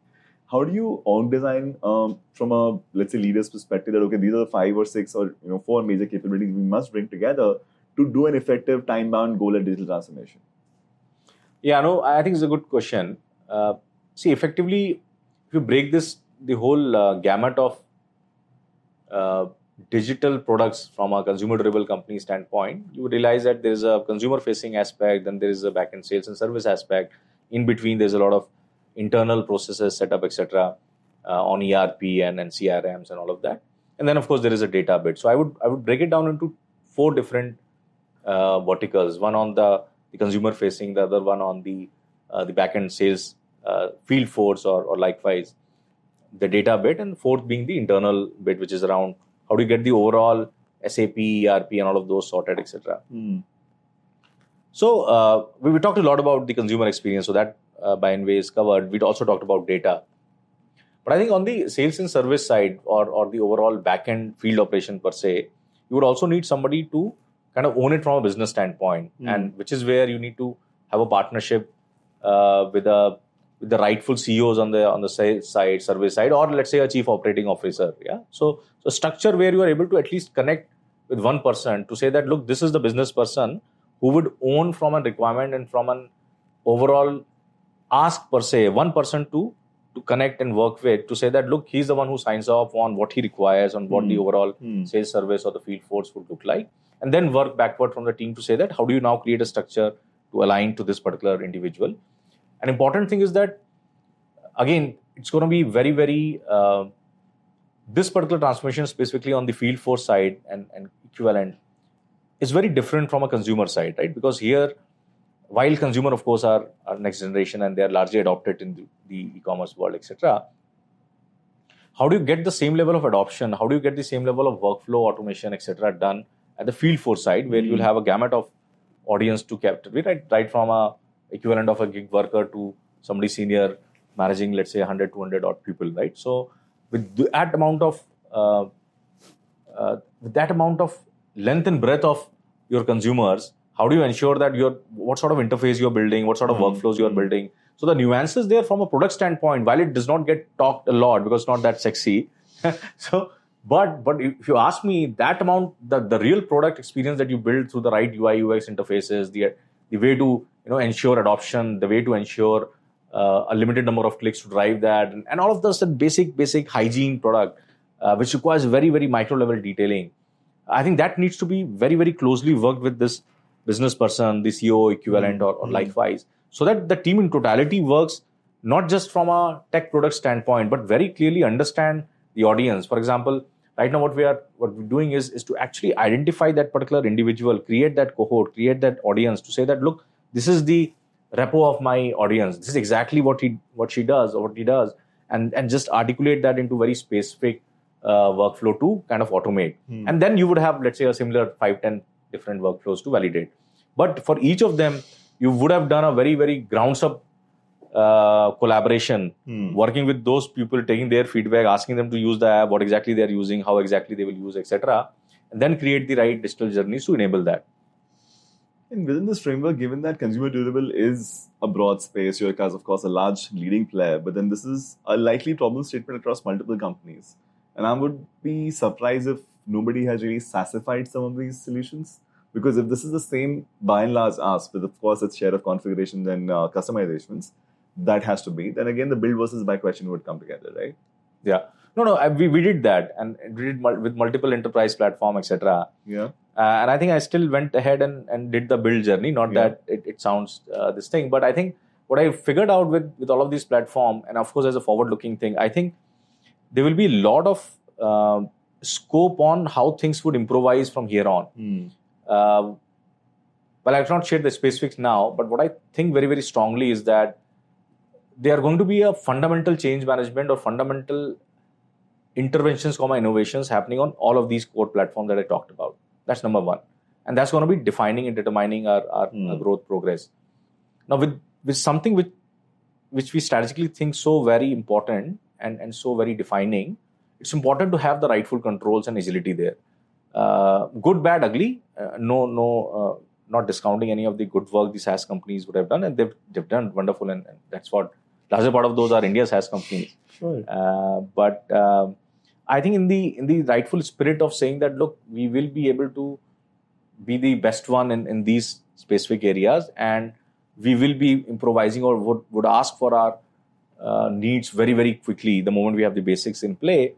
How do you org design um, from a let's say leader's perspective that okay, these are the five or six or you know four major capabilities we must bring together to do an effective time-bound goal at digital transformation? Yeah, no, I think it's a good question. Uh, see, effectively, if you break this, the whole uh, gamut of uh, digital products from a consumer durable company standpoint, you would realize that there is a consumer facing aspect, then there is a back end sales and service aspect. In between, there's a lot of internal processes set up, etc., uh, on ERP and, and CRMs and all of that. And then, of course, there is a data bit. So I would I would break it down into four different uh, verticals. One on the, the consumer facing, the other one on the uh, the back end sales uh, field force or, or likewise the data bit, and fourth being the internal bit, which is around how do you get the overall SAP, ERP, and all of those sorted, etc. Hmm. So uh, we, we talked a lot about the consumer experience, so that uh, by and way is covered. We also talked about data, but I think on the sales and service side, or or the overall back end field operation per se, you would also need somebody to kind of own it from a business standpoint, Hmm. and which is where you need to have a partnership uh, with a with the rightful CEOs on the on the sales side, service side, or let's say a chief operating officer. Yeah, so so structure where you are able to at least connect with one person to say that look, this is the business person who would own from a requirement and from an overall ask per se one person to to connect and work with to say that look he's the one who signs off on what he requires on what the Hmm. overall Hmm. sales service or the field force would look like and then work backward from the team to say that how do you now create a structure to align to this particular individual an important thing is that again it's going to be very very uh, this particular transformation specifically on the field force side and, and equivalent is very different from a consumer side right? Because here while consumer of course are, are next generation and they are largely adopted in the, the e-commerce world etc how do you get the same level of adoption? How do you get the same level of workflow automation etc done at the field force side where you'll hmm. have a gamut of audience to capture right? Right from a equivalent of a gig worker to somebody senior managing let's say 100 200 odd people right? So with that amount of uh, uh, with that amount of length and breadth of your consumers, how do you ensure that you're what sort of interface you're building, what sort of Mhm. workflows you're Mhm. building? So the nuances there from a product standpoint, while it does not get talked a lot because it's not that sexy. so, but but if you ask me, that amount, the, the real product experience that you build through the right UI UX interfaces, the the way to you know ensure adoption, the way to ensure uh, a limited number of clicks to drive that, and, and all of those that basic basic hygiene product, uh, which requires very very micro level detailing. I think that needs to be very very closely worked with this business person, the CEO equivalent, or, or Mhm. likewise, so that the team in totality works not just from a tech product standpoint, but very clearly understand the audience. For example, right now what we are what we're doing is is to actually identify that particular individual, create that cohort, create that audience to say that look, this is the repo of my audience. This is exactly what he what she does or what he does, and and just articulate that into very specific uh, workflow to kind of automate. Hmm. And then you would have let's say a similar five ten different workflows to validate. But for each of them, you would have done a very very grounds up uh, collaboration Hmm. working with those people, taking their feedback, asking them to use the app, what exactly they are using, how exactly they will use, etc., and then create the right digital journeys to enable that. And within this framework, given that consumer durable is a broad space, Eureka is of course a large leading player, but then this is a likely problem statement across multiple companies. And I would be surprised if nobody has really sassified some of these solutions. Because if this is the same by and large ask, with of course its share of configurations and uh, customizations, that has to be, then again the build versus buy question would come together, right? Yeah. No, no, I, we, we did that and we did mul- with multiple enterprise platform, etc. Yeah. Uh, and I think I still went ahead and, and did the build journey. Not Yeah. that it, it sounds uh, this thing, but I think what I figured out with, with all of these platform, and of course as a forward looking thing, I think there will be a lot of uh, scope on how things would improvise from here on. Uh, well, I cannot share the specifics now, but what I think very, very strongly is that there are going to be a fundamental change management or fundamental interventions, comma innovations happening on all of these core platforms that I talked about. That's number one, and that's going to be defining and determining our, our, our growth progress. Now, with with something which which we strategically think so very important and and so very defining, it's important to have the rightful controls and agility there. Uh, good, bad, ugly. Uh, no, no, uh, not discounting any of the good work these SaaS companies would have done, and they've they've done wonderful, and, and that's what larger part of those are India's SaaS companies. Sure. Uh, but um I think in the in the rightful spirit of saying that look, we will be able to be the best one in, in these specific areas, and we will be improvising or would, would ask for our uh, needs very very quickly the moment we have the basics in play.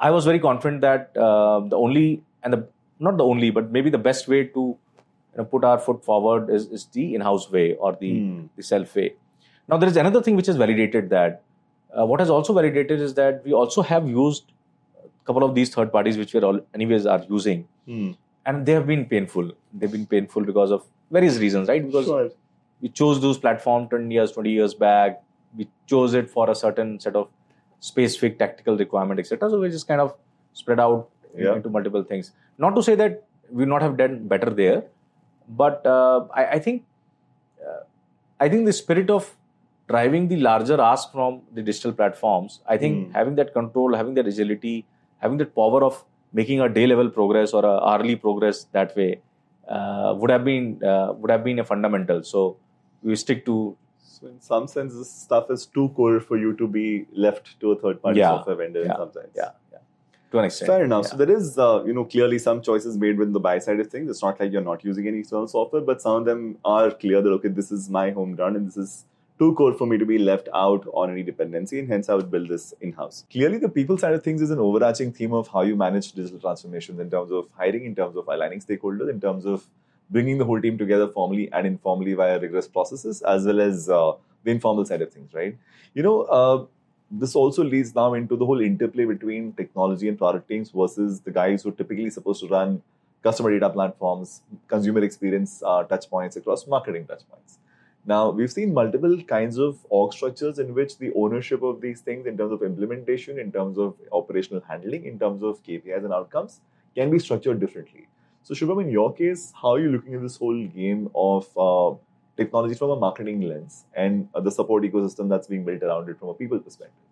I was very confident that uh, the only and the not the only, but maybe the best way to you know, put our foot forward is, is the in-house way or the Hmm. the self way. Now there is another thing which has validated that. Uh, what has also validated is that we also have used a couple of these third parties which we are all, anyways are using, Hmm. and they have been painful. They've been painful because of various reasons, right? Because Sure. we chose those platforms 10 years 20 years back we chose it for a certain set of specific tactical requirement etc so we just kind of spread out Yeah. into multiple things not to say that we not have done better there but uh, I, I think uh, i think the spirit of driving the larger ask from the digital platforms i think Hmm. having that control having that agility having that power of making a day level progress or a hourly progress that way uh, would have been uh, would have been a fundamental. So we stick to So in some sense, this stuff is too core for you to be left to a third party Yeah. software vendor in some sense. yeah, yeah. to an extent. Fair enough. Yeah. So there is, uh, you know, clearly some choices made with the buy side of things. It's not like you're not using any external software, but some of them are clear that okay, this is my home ground and this is too core for me to be left out on any dependency, and hence I would build this in house. Clearly, the people side of things is an overarching theme of how you manage digital transformations in terms of hiring, in terms of aligning stakeholders, in terms of bringing the whole team together formally and informally via rigorous processes, as well as uh, the informal side of things, right? You know, uh, this also leads now into the whole interplay between technology and product teams versus the guys who are typically supposed to run customer data platforms, consumer experience uh, touch points across marketing touch points. Now, we've seen multiple kinds of org structures in which the ownership of these things, in terms of implementation, in terms of operational handling, in terms of KPIs and outcomes, can be structured differently. So, Shubham, in your case, how are you looking at this whole game of uh, technology from a marketing lens and uh, the support ecosystem that's being built around it from a people perspective?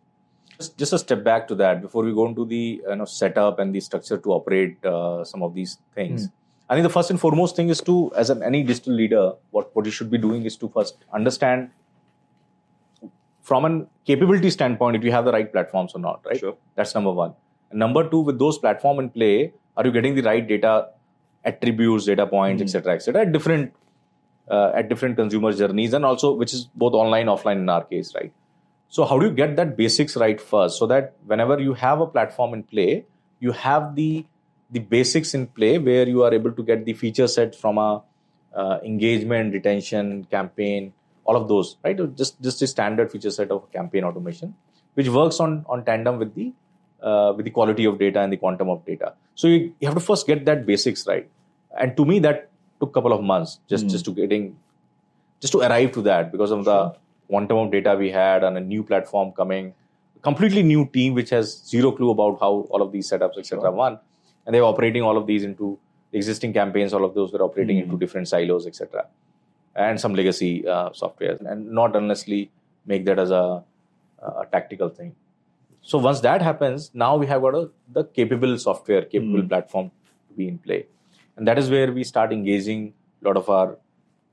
Just, just a step back to that before we go into the you know setup and the structure to operate uh, some of these things. Hmm. I think the first and foremost thing is to, as an, any digital leader, what what you should be doing is to first understand from a capability standpoint if you have the right platforms or not. Right. Sure. That's number one. And number two, with those platform in play, are you getting the right data attributes, data points, etc., etc. at different uh, at different consumer journeys, and also which is both online, offline in our case, right? So how do you get that basics right first, so that whenever you have a platform in play, you have the the basics in play where you are able to get the feature set from a uh, engagement, retention, campaign, all of those, right? Just just a standard feature set of campaign automation, which works on on tandem with the uh, with the quality of data and the quantum of data. So you, you have to first get that basics right. And to me, that took a couple of months just Hmm. just to getting just to arrive to that because of the quantum of data we had and a new platform coming, completely new team which has zero clue about how all of these setups etc. Sure. One, and they were operating all of these into existing campaigns. All of those were operating Hmm. into different silos etc. And some legacy uh, software, and not honestly make that as a, a tactical thing. So once that happens, now we have got a, the capable software, capable Hmm. platform to be in play, and that is where we start engaging a lot of our.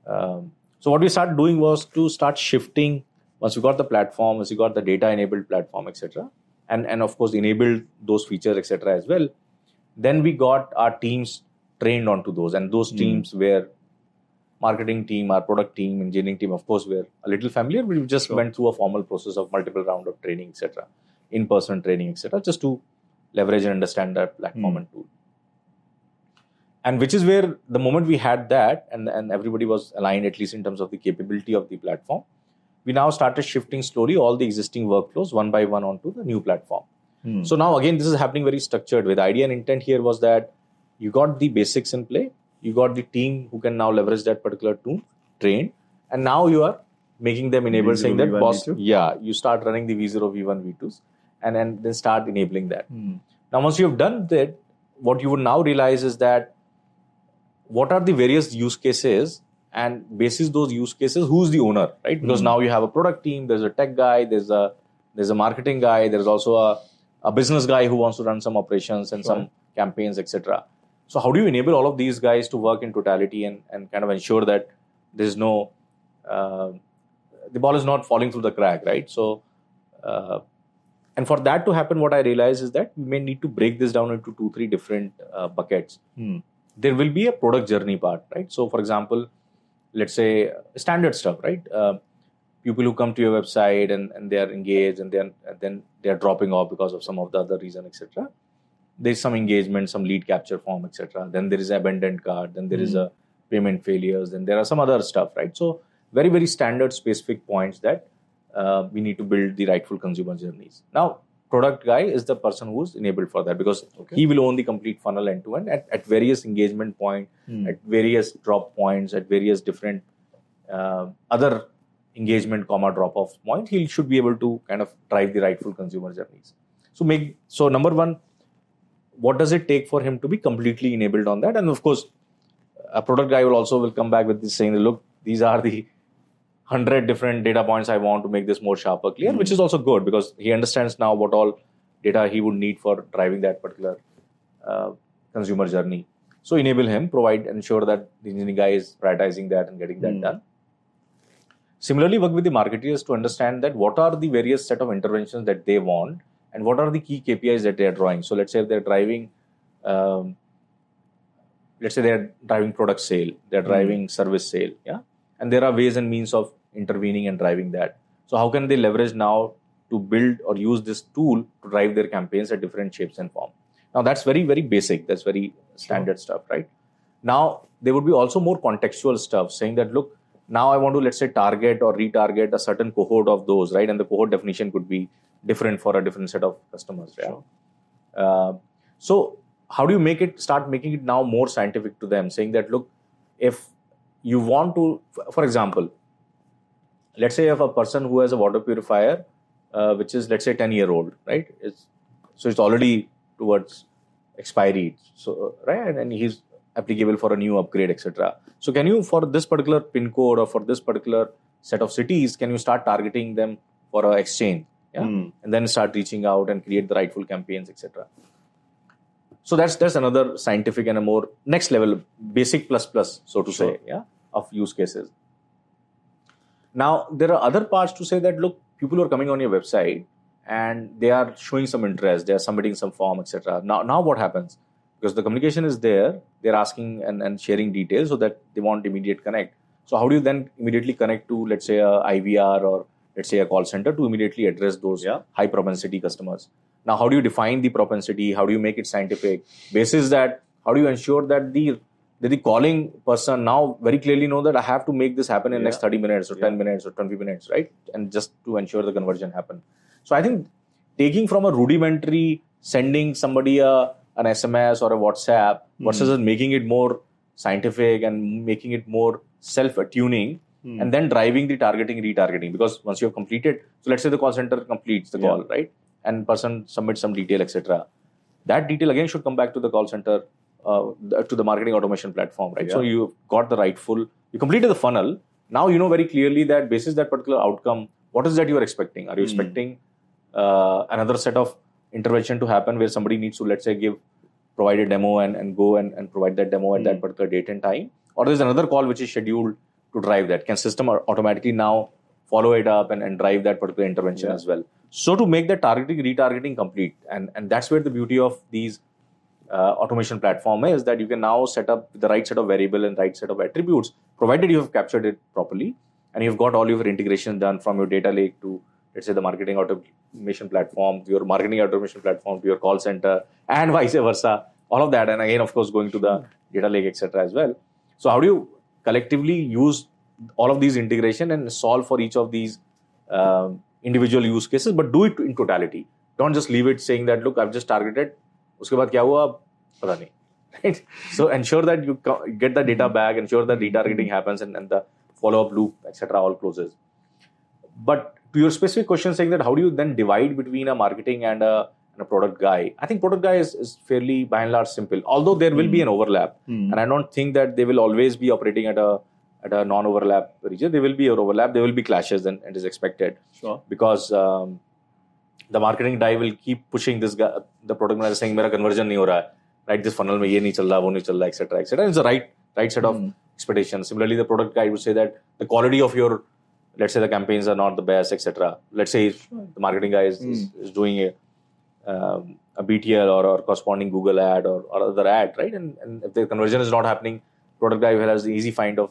Um, so what we started doing was to start shifting once we got the platform, once we got the data enabled platform, etc., and and of course enabled those features, etc. as well. Then we got our teams trained onto those, and those Hmm. teams were marketing team, our product team, engineering team, of course, were a little familiar, but we just Sure. went through a formal process of multiple round of training, etc., in-person training, etc., just to leverage and understand that platform Hmm. and tool. And which is where the moment we had that, and, and everybody was aligned, at least in terms of the capability of the platform, we now started shifting slowly all the existing workflows one by one onto the new platform. Hmm. So now again, this is happening very structured. With idea and intent here was that you got the basics in play, you got the team who can now leverage that particular tool, train, and now you are making them enabled, V0, saying that V1, boss, V2? yeah, you start running the V0, V1, V2s, and and then start enabling that. Hmm. Now, once you have done that, what you would now realize is that what are the various use cases and basis those use cases, who's the owner, right? Because Mhm. now you have a product team, there's a tech guy, there's a there's a marketing guy, there's also a, a business guy who wants to run some operations and Sure. some campaigns, etc. So how do you enable all of these guys to work in totality and, and kind of ensure that there's no uh, the ball is not falling through the crack, right? So uh, and for that to happen, what I realize is that we may need to break this down into two, three different uh, buckets. Hmm. There will be a product journey part, right? So, for example, let's say uh, standard stuff, right? People who come to your website and, and they are engaged and then and then they are dropping off because of some of the other reason, etc. There's some engagement, some lead capture form, etc. Then there is abandoned cart. Then there is Hmm. a payment failures. Then there are some other stuff, right? So, very very standard specific points that uh, we need to build the rightful consumer journeys. Now, product guy is the person who's enabled for that because Okay. he will own the complete funnel end to end at, various engagement point, Hmm. at various drop points, at various different uh, other engagement comma drop off point. He should be able to kind of drive the rightful consumer journeys. So make so number one, what does it take for him to be completely enabled on that? And of course, a product guy will also will come back with this saying, look, these are the hundred different data points I want to make this more sharper, clear, Hmm. which is also good because he understands now what all data he would need for driving that particular uh, consumer journey. So enable him, provide, ensure that the engineering guy is prioritizing that and getting that Hmm. done. Similarly, work with the marketeers to understand that what are the various set of interventions that they want and what are the key KPIs that they are drawing. So let's say if they're driving, um, let's say they're driving product sale, they're Hmm. driving service sale, yeah, and there are ways and means of intervening and driving that. So how can they leverage now to build or use this tool to drive their campaigns at different shapes and form? Now that's very very basic. That's very standard stuff, right? Now there would be also more contextual stuff saying that look, now I want to let's say target or retarget a certain cohort of those, right? And the cohort definition could be different for a different set of customers. Yeah? Sure. Uh, so how do you make it start making it now more scientific to them, saying that look, if you want to, for example, let's say if a person who has a water purifier, uh, which is let's say 10 year old, right? It's, so it's already towards expiry. So right, and, and he's applicable for a new upgrade, etc. So can you for this particular pin code or for this particular set of cities, can you start targeting them for a exchange? yeah, Mm. and then start reaching out and create the rightful campaigns, etc. So that's that's another scientific and a more next level, basic plus plus, so to Sure. say, yeah, of use cases. Now there are other parts to say that look, people are coming on your website and they are showing some interest, they are submitting some form, etc. Now now what happens? Because the communication is there, they're asking and, and sharing details so that they want immediate connect. So how do you then immediately connect to let's say a IVR or let's say a call center to immediately address those Yeah. high propensity customers? Now how do you define the propensity? How do you make it scientific? Basis that how do you ensure that the that the calling person now very clearly know that I have to make this happen in Yeah. next 30 minutes or 10 minutes or 20 minutes, right? And just to ensure the conversion happen. So I think taking from a rudimentary sending somebody a an SMS or a WhatsApp versus making it more scientific and making it more self-attuning Hmm. and then driving the targeting retargeting because once you have completed so let's say the call center completes the Yeah. call right and person submits some detail etc that detail again should come back to the call center uh, to the marketing automation platform right so Yeah. you got the rightful you completed the funnel now you know very clearly that basis that particular outcome what is that you are expecting are you Hmm. expecting uh, another set of intervention to happen where somebody needs to let's say give provide a demo and, and go and, and provide that demo at Hmm. that particular date and time or there's another call which is scheduled to drive that can system automatically now follow it up and, and drive that particular intervention Yeah. as well so to make the targeting retargeting complete and and that's where the beauty of these uh, automation platform is that you can now set up the right set of variable and right set of attributes provided you have captured it properly and you've got all your integration done from your data lake to let's say the marketing automation platform your marketing automation platform to your call center and vice versa all of that. And again of course going to the data lake etc as well. So how do you collectively use all of these integration and solve for each of these um, individual use cases but do it in totality? Don't just leave it saying that look i've just targeted. Uske baad kya hua? Pata nahi right? So ensure that you get the data back ensure that retargeting happens and, and the follow up loop etc all closes. But to your specific question saying that how do you then divide between a marketing and a, and a product guy i think product guy is, is fairly by and large simple although there will be an overlap Hmm. and i don't think that they will always be operating at a at a non-overlap region there will be an overlap there will be clashes and, and is expected Sure. because um, the marketing guy will keep pushing this guy the product manager saying मेरा conversion नहीं हो रहा है right this funnel में ये नहीं चल रहा वो नहीं चल रहा etc etc it's the right right set of Hmm. expectation similarly the product guy would say that the quality of your let's say the campaigns are not the best etc let's say the marketing guy is, is, is doing a um, a BTL or, or corresponding Google ad or, or other ad, right? And, and if the conversion is not happening, product guy will has the easy find of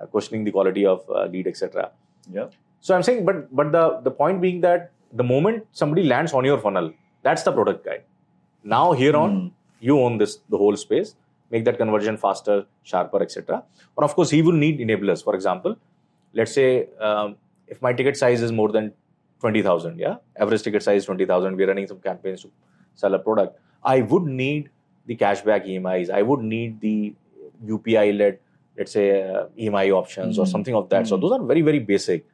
uh, questioning the quality of uh, lead, etc. Yeah. So I'm saying, but but the the point being that the moment somebody lands on your funnel, that's the product guy. Now here on, Hmm. you own this the whole space, make that conversion faster, sharper, etc. Or of course, he will need enablers. For example, let's say um, if my ticket size is more than twenty thousand, yeah, average ticket size twenty thousand, we're running some campaigns to sell a product. I would need the cashback EMIs. I would need the UPI led, let's say, uh, EMI options or Mhm. something of that. So Mhm. those are very very basic.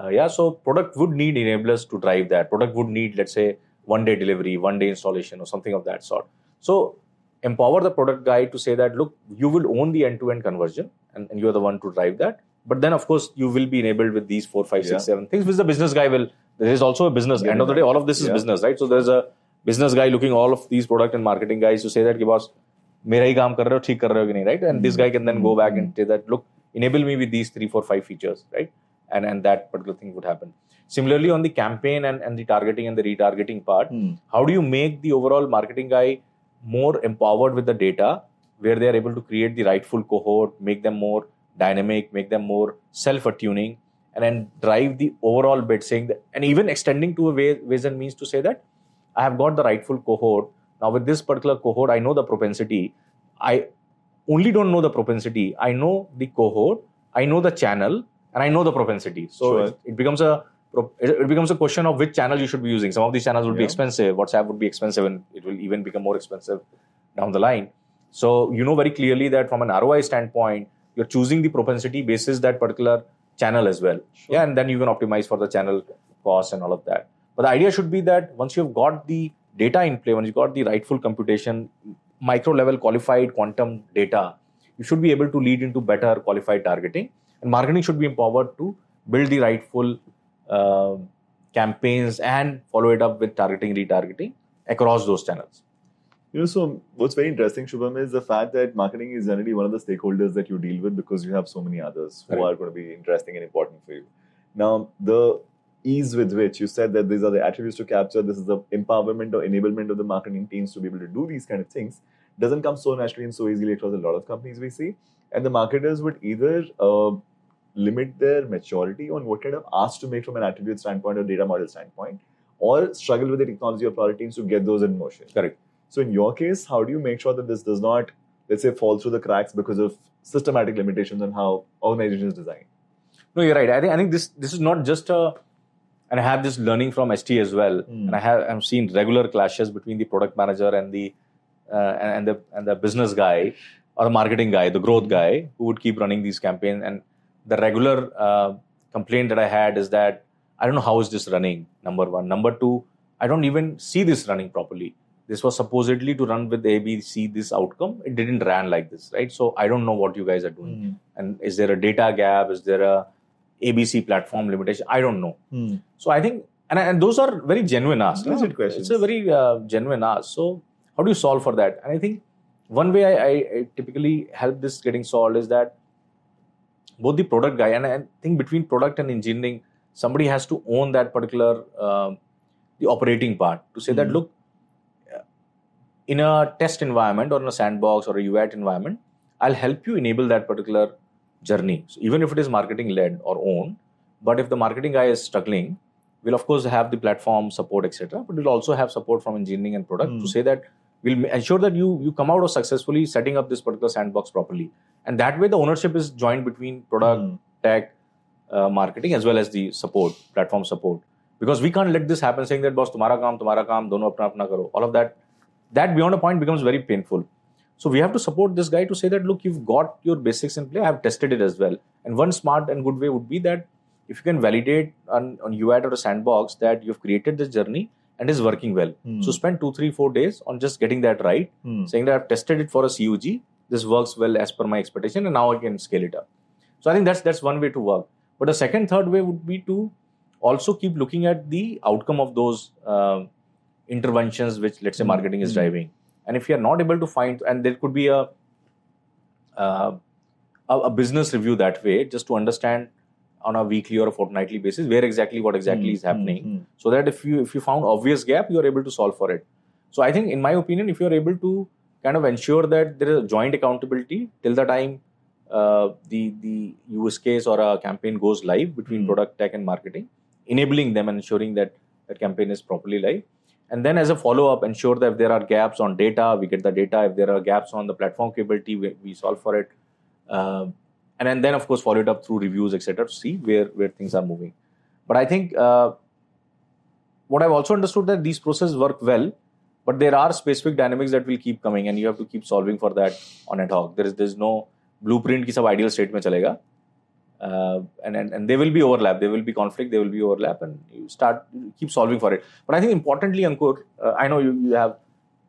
Uh, yeah, so product would need enablers to drive that. Product would need, let's say, one day delivery, one day installation, or something of that sort. So empower the product guy to say that, look, you will own the end-to-end conversion, and, and you're the one to drive that. But then, of course, you will be enabled with these four, five, six, Yeah. seven things, which the business guy will. There is also a business. Get End of the it day, right. all of this is Yeah. business, right? So there's a business guy looking all of these product and marketing guys to say that, कि boss, मेरा ही काम कर रहे हो ठीक कर रहे हो कि नहीं right and this guy can then go back and say that look enable me with these three four five features right and and that particular thing would happen similarly on the campaign and, and the targeting and the retargeting part Hmm. how do you make the overall marketing guy more empowered with the data where they are able to create the rightful cohort make them more dynamic make them more self-attuning and then drive the overall bit saying that and even extending to a way, ways and means to say that i have got the rightful cohort. Now with this particular cohort i know the propensity. I only don't know the propensity. I know the cohort. I know the channel and i know the propensity. So Sure. it, it becomes a it it becomes a question of which channel you should be using. Some of these channels would be expensive. Whatsapp would be expensive and it will even become more expensive down the line. So you know very clearly that from an roi standpoint you're choosing the propensity basis that particular channel as well Sure. yeah and then you can optimize for the channel cost and all of that but the idea should be that once you've got the data in play once you've got the rightful computation micro level qualified quantum data you should be able to lead into better qualified targeting and marketing should be empowered to build the rightful uh, campaigns and follow it up with targeting, retargeting across those channels. You know, so what's very interesting, Shubham, is the fact that marketing is generally one of the stakeholders that you deal with because you have so many others who Correct. are going to be interesting and important for you. Now, the ease with which you said that these are the attributes to capture, this is the empowerment or enablement of the marketing teams to be able to do these kind of things, doesn't come so naturally and so easily across a lot of companies we see. And the marketers would either uh, limit their maturity on what kind of ask to make from an attribute standpoint or data model standpoint, or struggle with the technology or product teams to get those in motion. Correct. So in your case, how do you make sure that this does not, let's say, fall through the cracks because of systematic limitations on how organizations design? No, you're right. I think I think this this is not just a, and I have this learning from ST as well, Mm. and I have I've seen regular clashes between the product manager and the uh, and the and the business guy or the marketing guy, the growth guy, who would keep running these campaigns. And the regular uh, complaint that I had is that I don't know how is this running. Number one, number two, I don't even see this running properly. This was supposedly to run with A, B, C, this outcome. It didn't run like this, right? So I don't know what you guys are doing and is there a data gap is there a abc platform limitation i don't know so i think and, and those are very genuine asks Legit no? questions. it's a very uh, genuine ask so how do you solve for that and i think one way I, I, I typically help this getting solved is that both the product guy and i think between product and engineering somebody has to own that particular uh, the operating part to say that Mhm. look in a test environment or in a sandbox or a UAT environment, I'll help you enable that particular journey. So even if it is marketing led or owned, but if the marketing guy is struggling, we'll of course have the platform support, etc. But we'll also have support from engineering and product mm. to hmm. say that we'll ensure that you you come out of successfully setting up this particular sandbox properly. And that way, the ownership is joined between product, mm. tech, uh, marketing as well as the support platform support because we can't let this happen saying that boss tumhara kaam tumhara kaam dono apna apna karo all of that that beyond a point becomes very painful. So we have to support this guy to say that look, you've got your basics in play. I've tested it as well. And one smart and good way would be that if you can validate on, on UAT or a sandbox that you've created this journey and is working well. Hmm. So spend two, three, four days on just getting that right, Hmm. saying that I've tested it for a CUG. This works well as per my expectation, and now I can scale it up. So I think that's that's one way to work. But the second, third way would be to also keep looking at the outcome of those uh, interventions which let's say marketing is Hmm. driving. And if you are not able to find, and there could be a uh, a, business review that way, just to understand on a weekly or a fortnightly basis where exactly what exactly Hmm. is happening Hmm. so that if you if you found obvious gap you are able to solve for it so i think in my opinion if you are able to kind of ensure that there is a joint accountability till the time uh, the the use case or a campaign goes live between Hmm. product tech and marketing enabling them and ensuring that that campaign is properly live and then as a follow up ensure that if there are gaps on data we get the data. If there are gaps on the platform capability we, we solve for it. Uh, and then, then of course follow it up through reviews etc to see where where things are moving. But i think uh, what i've also understood that these processes work well but there are specific dynamics that will keep coming and you have to keep solving for that on ad hoc. There is there's no blueprint ki sab ideal state mein chalega uh, and, and and there will be overlap. There will be conflict. There will be overlap. And you start you keep solving for it. But i think importantly ankur uh, i know you, you have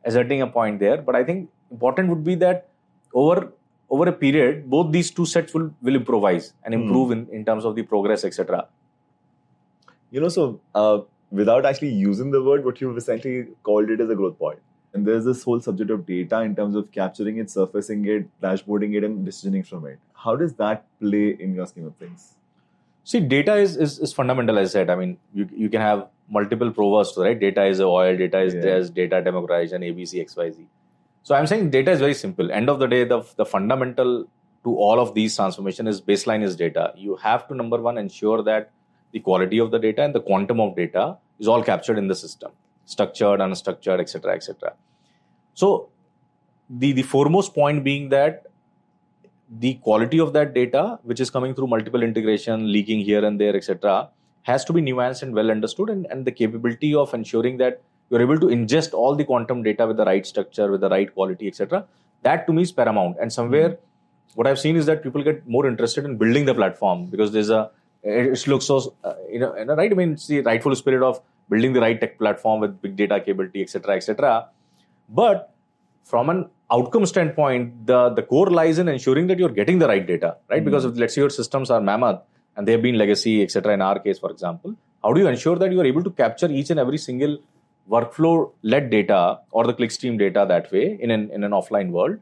asserting a point there but i think important would be that over over a period both these two sets will will improvise and improve in, in terms of the progress etc You know, so uh, without actually using the word, what you've essentially called it as a growth point. And there's this whole subject of data in terms of capturing it, surfacing it, dashboarding it, and decisioning from it. How does that play in your scheme of things? See, data is, is, is fundamental, as I said. I mean, you, you can have multiple proverbs, right? Data is oil, data is Yeah. data democratization, ABC, XYZ. So I'm saying data is very simple. End of the day, the, the fundamental to all of these transformation is baseline is data. You have to, number one, ensure that the quality of the data and the quantum of data is all captured in the system, structured, unstructured, etc., etc. So the, the foremost point being that the quality of that data, which is coming through multiple integration, leaking here and there, etc., has to be nuanced and well understood, and, and the capability of ensuring that you're able to ingest all the quantum data with the right structure, with the right quality, etc. That to me is paramount. And somewhere, what I've seen is that people get more interested in building the platform because there's a it it looks so uh, you know, you know right. I mean, it's the rightful spirit of building the right tech platform with big data capability, etc., etc. But from an outcome standpoint, the, the core lies in ensuring that you're getting the right data, right? Because if let's say your systems are mammoth and they've been legacy, etc. In our case, for example, how do you ensure that you are able to capture each and every single workflow led data or the clickstream data that way in an, in an offline world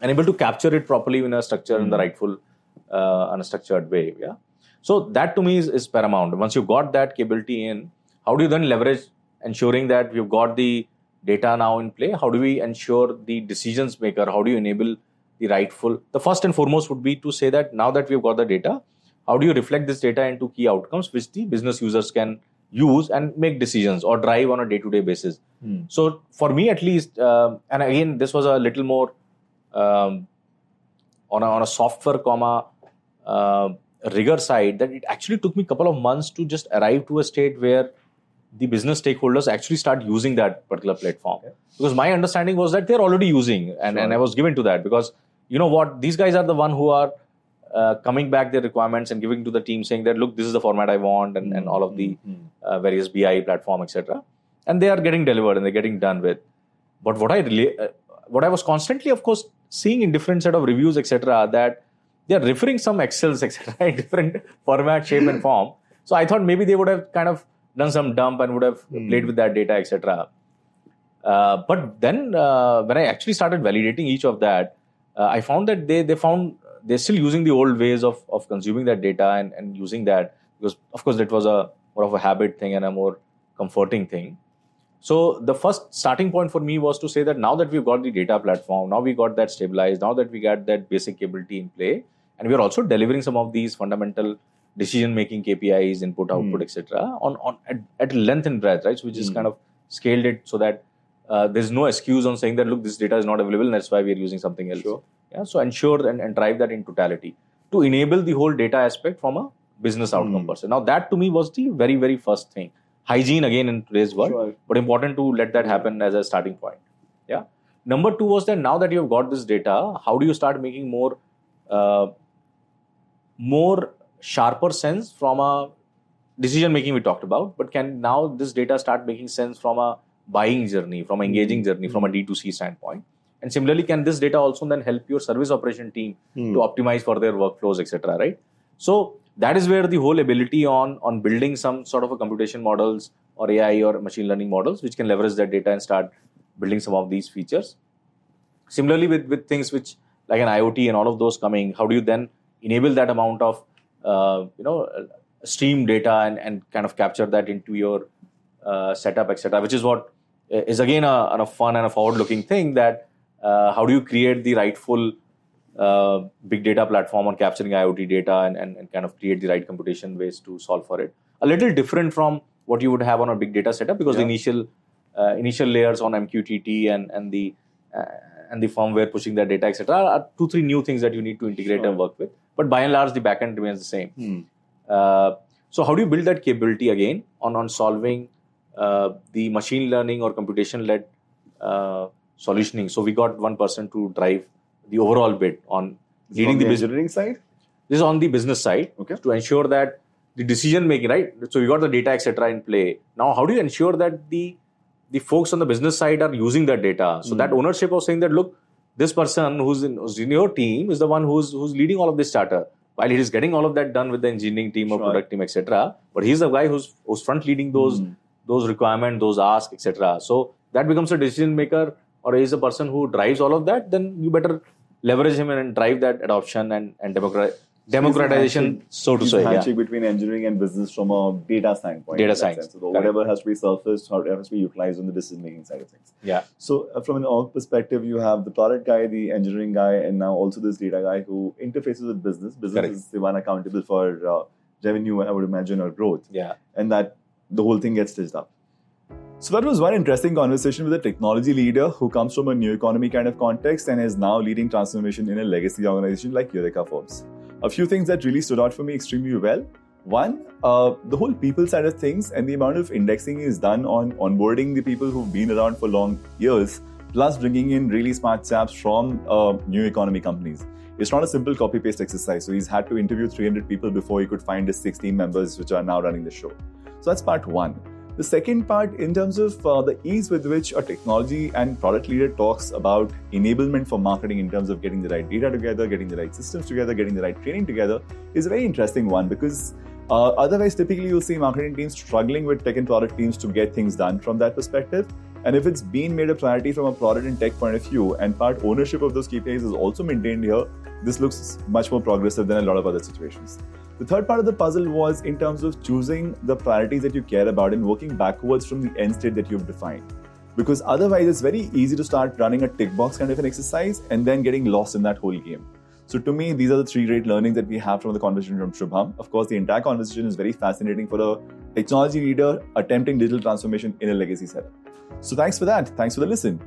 and able to capture it properly in a structure in the rightful uh, unstructured way yeah so that to me is, is paramount once you've got that capability in how do you then leverage ensuring that you've got the data now in play how do we ensure the decisions maker how do you enable the rightful the first and foremost would be to say that now that we've got the data how do you reflect this data into key outcomes which the business users can use and make decisions or drive on a day-to-day basis Hmm. so for me at least um and again this was a little more um, on, a, on a software comma uh, rigor side that it actually took me a couple of months to just arrive to a state where the business stakeholders actually start using that particular platform. Because my understanding was that they're already using and, and i was given to that. Because you know what these guys are the one who are uh, coming back their requirements and giving to the team saying that look this is the format i want and, and all of the Hmm. uh, various bi platform etc and they are getting delivered and they're getting done with. But what i really uh, what i was constantly of course seeing in different set of reviews etc that they are referring some excels etc in different format shape and form. So i thought maybe they would have kind of done some dump and would have played with that data etc uh, but then uh, when I actually started validating each of that, uh, I found that they they found they're still using the old ways of of consuming that data and, and using that because of course that was a more of a habit thing and a more comforting thing. So the first starting point for me was to say that now that we've got the data platform, now we got that stabilized, now that we got that basic capability in play, and we are also delivering some of these fundamental decision making KPIs, input, output, etc. on on at, at length and breadth, right? So we just kind of scaled it so that uh, there's no excuse on saying that look, this data is not available, and that's why we are using something else. Sure. Yeah. So ensure and, and drive that in totality to enable the whole data aspect from a business outcome Hmm. person. Now that to me was the very very first thing. Hygiene again in today's world, Sure. but important to let that happen as a starting point. Yeah. Number two was that now that you've got this data, how do you start making more uh, more sharper sense from a decision making we talked about, but can now this data start making sense from a buying journey, from an engaging journey, from a D2C standpoint? And similarly, can this data also then help your service operation team Hmm. to optimize for their workflows, etc. Right? So that is where the whole ability on on building some sort of a computation models or AI or machine learning models, which can leverage that data and start building some of these features. Similarly, with with things which like an IoT and all of those coming, how do you then enable that amount of you know uh, stream data and, and kind of capture that into your uh, setup, etc. Which is what is again a, a fun and a forward-looking thing. That uh, how do you create the rightful uh, big data platform on capturing IoT data and, and, and kind of create the right computation ways to solve for it. A little different from what you would have on a big data setup because the initial uh, initial layers on MQTT and and the uh, and the firmware pushing that data etc. are two three new things that you need to integrate Sure. and work with. But by and large, the backend remains the same. Hmm. Uh, so how do you build that capability again on on solving uh, the machine learning or computation led uh, solutioning? So we got one person to drive the overall bit on leading on the the business. side. This is on the business side Okay. to ensure that the decision making, right? So you got the data, etc., in play. Now, how do you ensure that the the folks on the business side are using that data? So Hmm. that ownership of saying that look, this person who's in, who's in your team is the one who's who's leading all of this starter. While he is getting all of that done with the engineering team or Sure. product team, etc., but he's the guy who's who's front leading those Hmm. those requirements, those asks, etc. So that becomes a decision maker, or he's a person who drives all of that. Then you better leverage him and drive that adoption and and democrat- democratization, so to say. a Yeah. handshake between engineering and business from a data standpoint. Data science. So whatever has to be surfaced, whatever has to be utilized on the decision making side of things. Yeah. So uh, from an org perspective, you have the product guy, the engineering guy, and now also this data guy who interfaces with business. Business Correct. is the one accountable for uh, revenue, I would imagine, or growth, Yeah. and that the whole thing gets stitched up. So that was one interesting conversation with a technology leader who comes from a new economy kind of context and is now leading transformation in a legacy organization like Eureka Forbes. A few things that really stood out for me extremely well. One, uh, the whole people side of things and the amount of indexing is done on onboarding the people who've been around for long years, plus bringing in really smart chaps from uh, new economy companies. It's not a simple copy paste exercise. So he's had to interview 300 people before he could find his 16 members, which are now running the show. So that's part one. The second part, in terms of uh, the ease with which a technology and product leader talks about enablement for marketing in terms of getting the right data together, getting the right systems together, getting the right training together, is a very interesting one because uh, otherwise, typically you'll see marketing teams struggling with tech and product teams to get things done from that perspective. And if it's been made a priority from a product and tech point of view, and part ownership of those KPIs is also maintained here, this looks much more progressive than a lot of other situations. The third part of the puzzle was in terms of choosing the priorities that you care about and working backwards from the end state that you've defined. Because otherwise, it's very easy to start running a tick box kind of an exercise and then getting lost in that whole game. So, to me, these are the three great learnings that we have from the conversation from Shubham. Of course, the entire conversation is very fascinating for a technology leader attempting digital transformation in a legacy setup. So, thanks for that. Thanks for the listen.